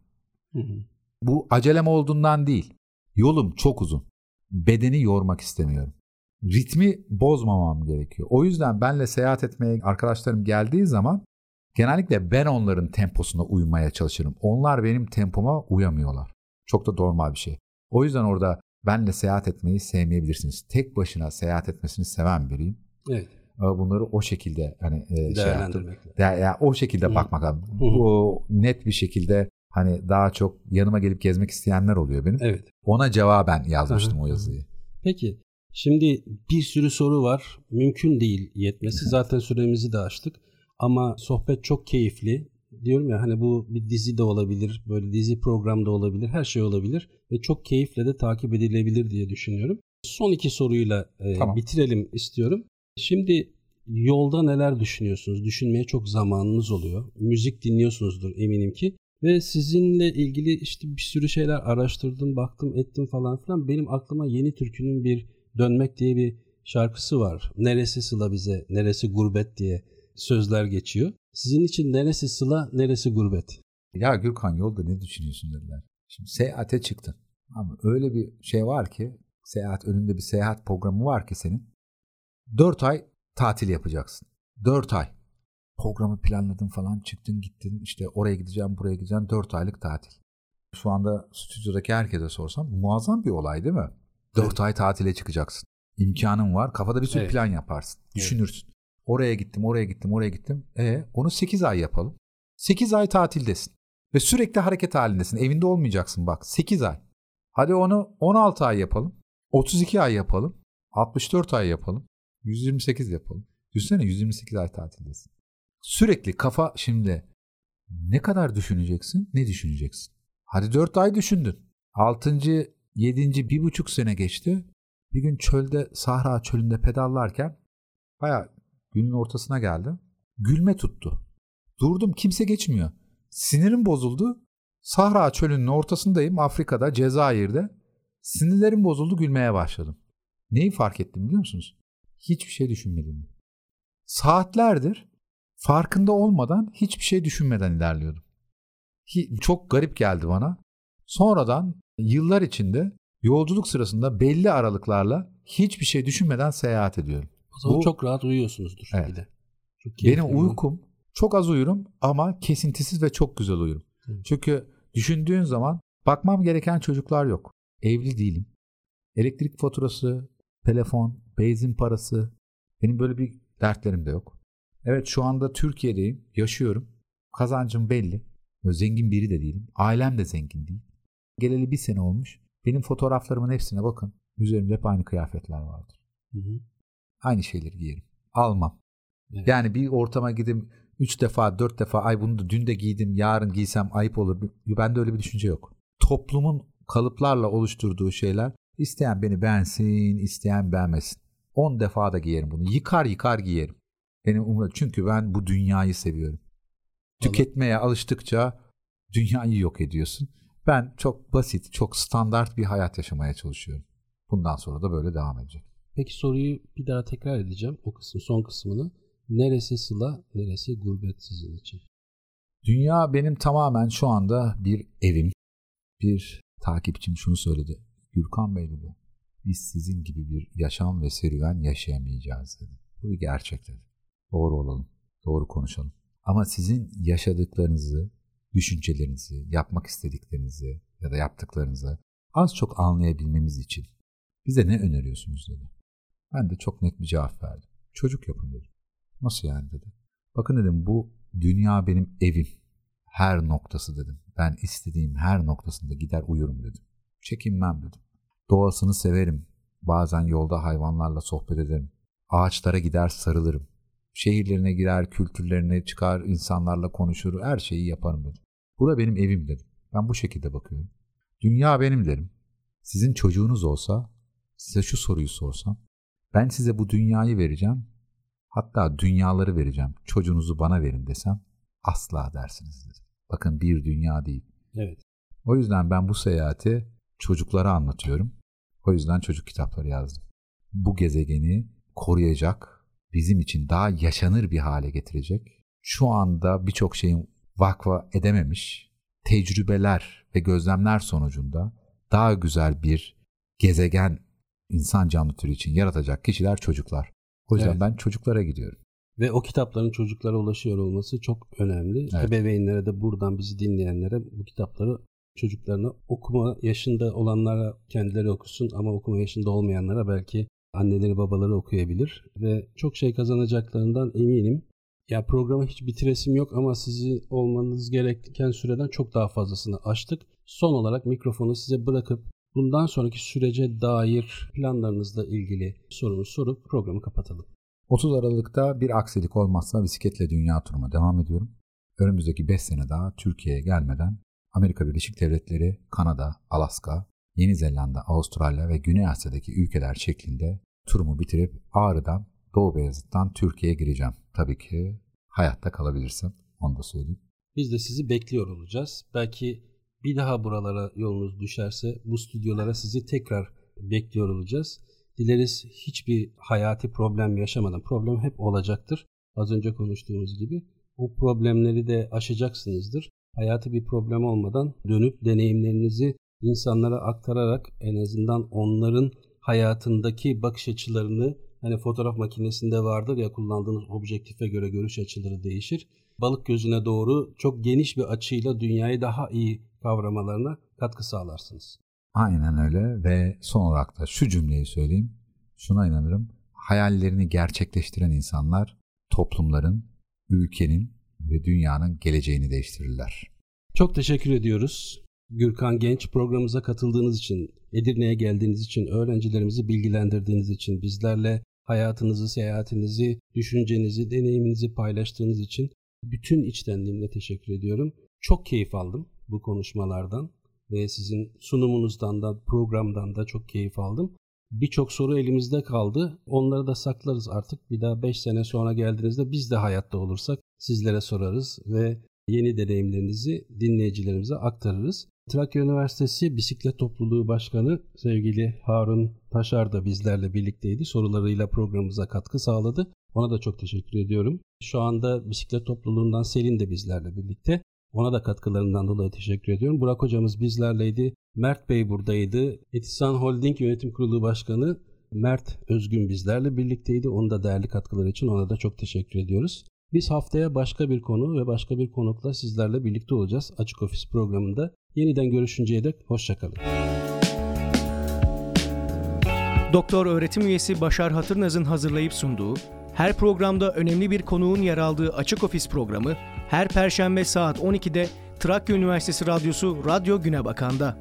Hı hı. Bu acelem olduğundan değil. Yolum çok uzun. Bedeni yormak istemiyorum. Ritmi bozmamam gerekiyor. O yüzden benle seyahat etmeye arkadaşlarım geldiği zaman genellikle ben onların temposuna uymaya çalışırım. Onlar benim tempoma uyamıyorlar. Çok da normal bir şey. O yüzden orada benle seyahat etmeyi sevmeyebilirsiniz. Tek başına seyahat etmesini seven biriyim. Evet. Ama Bunları o şekilde hani e, şey yaptım. Değerlendirmekle. Ya, ya o şekilde Hı. bakmak lazım. Bu net bir şekilde hani daha çok yanıma gelip gezmek isteyenler oluyor benim. Evet. Ona cevaben yazmıştım hı. o yazıyı. Peki. Şimdi bir sürü soru var. Mümkün değil yetmesi. Zaten süremizi de açtık. Ama sohbet çok keyifli. Diyorum ya hani bu bir dizi de olabilir. Böyle dizi programda olabilir. Her şey olabilir. Ve çok keyifle de takip edilebilir diye düşünüyorum. Son iki soruyla e, Tamam. bitirelim istiyorum. Şimdi yolda neler düşünüyorsunuz? Düşünmeye çok zamanınız oluyor. Müzik dinliyorsunuzdur eminim ki. Ve sizinle ilgili işte bir sürü şeyler araştırdım, baktım, ettim falan filan. Benim aklıma Yeni Türkü'nün bir Dönmek diye bir şarkısı var. Neresi sıla bize, neresi gurbet diye sözler geçiyor. Sizin için neresi sıla, neresi gurbet? Ya Gürkan yolda ne düşünüyorsun dediler. Şimdi seyahate çıktın. Ama öyle bir şey var ki seyahat önünde bir seyahat programı var ki senin. 4 ay tatil yapacaksın. 4 ay. Programı planladın falan çıktın gittin işte oraya gideceğim buraya gideceğim 4 aylık tatil. Şu anda stüdyodaki herkese sorsam muazzam bir olay değil mi? 4 Evet. ay tatile çıkacaksın. İmkanın var kafada bir sürü Evet. plan yaparsın. Düşünürsün. Oraya gittim oraya gittim oraya gittim. E onu 8 ay yapalım. 8 ay tatildesin. Ve sürekli hareket halindesin. Evinde olmayacaksın bak. 8 ay. Hadi onu 16 ay yapalım. 32 ay yapalım. 64 ay yapalım. 128 yapalım. Düşünsene 128 ay tatildesin. Sürekli kafa şimdi ne kadar düşüneceksin? Ne düşüneceksin? Hadi 4 ay düşündün. 6. 7. bir buçuk sene geçti. Bir gün çölde Sahra çölünde pedallarken baya günün ortasına geldi. Gülme tuttu. Durdum kimse geçmiyor. Sinirim bozuldu. Sahra çölünün ortasındayım Afrika'da Cezayir'de. Sinirlerim bozuldu gülmeye başladım. Neyi fark ettim biliyor musunuz? Hiçbir şey düşünmedim. Saatlerdir farkında olmadan hiçbir şey düşünmeden ilerliyordum. Çok garip geldi bana. Sonradan yıllar içinde yolculuk sırasında belli aralıklarla hiçbir şey düşünmeden seyahat ediyorum. Zaman Bu- çok rahat uyuyorsunuzdur Evet. bir de. Çok Benim bu. uykum çok az uyurum ama kesintisiz ve çok güzel uyurum. Hı. Çünkü düşündüğün zaman bakmam gereken çocuklar yok. Evli değilim. Elektrik faturası, telefon, benzin parası. Benim böyle bir dertlerim de yok. Evet şu anda Türkiye'deyim, yaşıyorum. Kazancım belli. Böyle zengin biri de değilim. Ailem de zengin değil. Geleli bir sene olmuş. Benim fotoğraflarımın hepsine bakın. Üzerimde hep aynı kıyafetler vardır. Hı hı. Aynı şeyleri giyerim. Almam. Evet. Yani bir ortama gidip 3 defa 4 defa ay bunu da dün de giydim yarın giysem ayıp olur. Bende öyle bir düşünce yok. Toplumun kalıplarla oluşturduğu şeyler isteyen beni beğensin isteyen beğenmesin. 10 defa da giyerim bunu. Yıkar yıkar giyerim. Benim umurumda çünkü ben bu dünyayı seviyorum. Tüketmeye alıştıkça dünyayı yok ediyorsun. Ben çok basit, çok standart bir hayat yaşamaya çalışıyorum. Bundan sonra da böyle devam edecek. Peki soruyu bir daha tekrar edeceğim. O kısım, son kısmını. Neresi sıla, neresi gurbet sizin için? Dünya benim tamamen şu anda bir evim. Bir takipçim şunu söyledi. Gürkan Bey dedi. Biz sizin gibi bir yaşam ve serüven yaşayamayacağız dedi. Bu bir gerçek dedi. Doğru olalım, doğru konuşalım. Ama sizin yaşadıklarınızı, düşüncelerinizi, yapmak istediklerinizi ya da yaptıklarınızı az çok anlayabilmemiz için bize ne öneriyorsunuz dedi. Ben de çok net bir cevap verdim. Çocuk yapın dedim. Nasıl yani dedi. Bakın dedim bu dünya benim evim. Her noktası dedim. Ben istediğim her noktasında gider uyurum dedim. Çekinmem dedim. Doğasını severim. Bazen yolda hayvanlarla sohbet ederim. Ağaçlara gider sarılırım. Şehirlerine girer, kültürlerine çıkar, insanlarla konuşur, her şeyi yaparım dedim. Bura benim evim dedim. Ben bu şekilde bakıyorum. Dünya benim derim. Sizin çocuğunuz olsa size şu soruyu sorsam. Ben size bu dünyayı vereceğim. Hatta dünyaları vereceğim. Çocuğunuzu bana verin desem asla dersiniz dedi. Bakın bir dünya değil. Evet. O yüzden ben bu seyahati çocuklara anlatıyorum. O yüzden çocuk kitapları yazdım. Bu gezegeni koruyacak, bizim için daha yaşanır bir hale getirecek. Şu anda birçok şeyin vakfa edememiş tecrübeler ve gözlemler sonucunda daha güzel bir gezegen insan canlı türü için yaratacak kişiler çocuklar. O yüzden Evet. ben çocuklara gidiyorum. Ve o kitapların çocuklara ulaşıyor olması çok önemli. Evet. Ebeveynlere de buradan bizi dinleyenlere bu kitapları çocuklarına okuma yaşında olanlara kendileri okusun ama okuma yaşında olmayanlara belki anneleri babaları okuyabilir ve çok şey kazanacaklarından eminim. Ya programı hiç bitiresim yok ama sizi olmanız gereken süreden çok daha fazlasını aştık. Son olarak mikrofonu size bırakıp bundan sonraki sürece dair planlarınızla ilgili sorumu sorup programı kapatalım. 30 Aralık'ta bir aksilik olmazsa bisikletle dünya turuma devam ediyorum. Önümüzdeki 5 sene daha Türkiye'ye gelmeden Amerika Birleşik Devletleri, Kanada, Alaska, Yeni Zelanda, Avustralya ve Güney Asya'daki ülkeler şeklinde turumu bitirip Ağrı'dan Doğu Beyazıt'tan Türkiye'ye gireceğim. Tabii ki hayatta kalabilirsem onu da söyleyeyim. Biz de sizi bekliyor olacağız. Belki bir daha buralara yolunuz düşerse bu stüdyolara sizi tekrar bekliyor olacağız. Dileriz hiçbir hayati problem yaşamadan. Problem hep olacaktır. Az önce konuştuğumuz gibi. O problemleri de aşacaksınızdır. Hayati bir problem olmadan dönüp deneyimlerinizi insanlara aktararak en azından onların hayatındaki bakış açılarını hani fotoğraf makinesinde vardır ya kullandığınız objektife göre görüş açıları değişir. Balık gözüne doğru çok geniş bir açıyla dünyayı daha iyi kavramalarına katkı sağlarsınız. Aynen öyle ve son olarak da şu cümleyi söyleyeyim. Şuna inanırım. Hayallerini gerçekleştiren insanlar toplumların, ülkenin ve dünyanın geleceğini değiştirirler. Çok teşekkür ediyoruz. Gürkan Genç programımıza katıldığınız için, Edirne'ye geldiğiniz için, öğrencilerimizi bilgilendirdiğiniz için, bizlerle hayatınızı, seyahatinizi, düşüncenizi, deneyiminizi paylaştığınız için bütün içtenliğimle teşekkür ediyorum. Çok keyif aldım bu konuşmalardan ve sizin sunumunuzdan da programdan da çok keyif aldım. Birçok soru elimizde kaldı. Onları da saklarız artık. Bir daha 5 sene sonra geldiğinizde biz de hayatta olursak sizlere sorarız ve yeni deneyimlerinizi dinleyicilerimize aktarırız. Trakya Üniversitesi Bisiklet Topluluğu Başkanı sevgili Harun Taşar da bizlerle birlikteydi. Sorularıyla programımıza katkı sağladı. Ona da çok teşekkür ediyorum. Şu anda bisiklet topluluğundan Selin de bizlerle birlikte. Ona da katkılarından dolayı teşekkür ediyorum. Burak hocamız bizlerleydi. Mert Bey buradaydı. Etisan Holding Yönetim Kurulu Başkanı Mert Özgün bizlerle birlikteydi. Onun da değerli katkıları için ona da çok teşekkür ediyoruz. Biz haftaya başka bir konu ve başka bir konukla sizlerle birlikte olacağız. Açık Ofis programında. Yeniden görüşünceye dek hoşçakalın. Doktor öğretim üyesi Başar Hatırnaz'ın hazırlayıp sunduğu, her programda önemli bir konuğun yer aldığı Açık Ofis programı her perşembe saat 12'de Trakya Üniversitesi Radyosu Radyo Güne Bakan'da.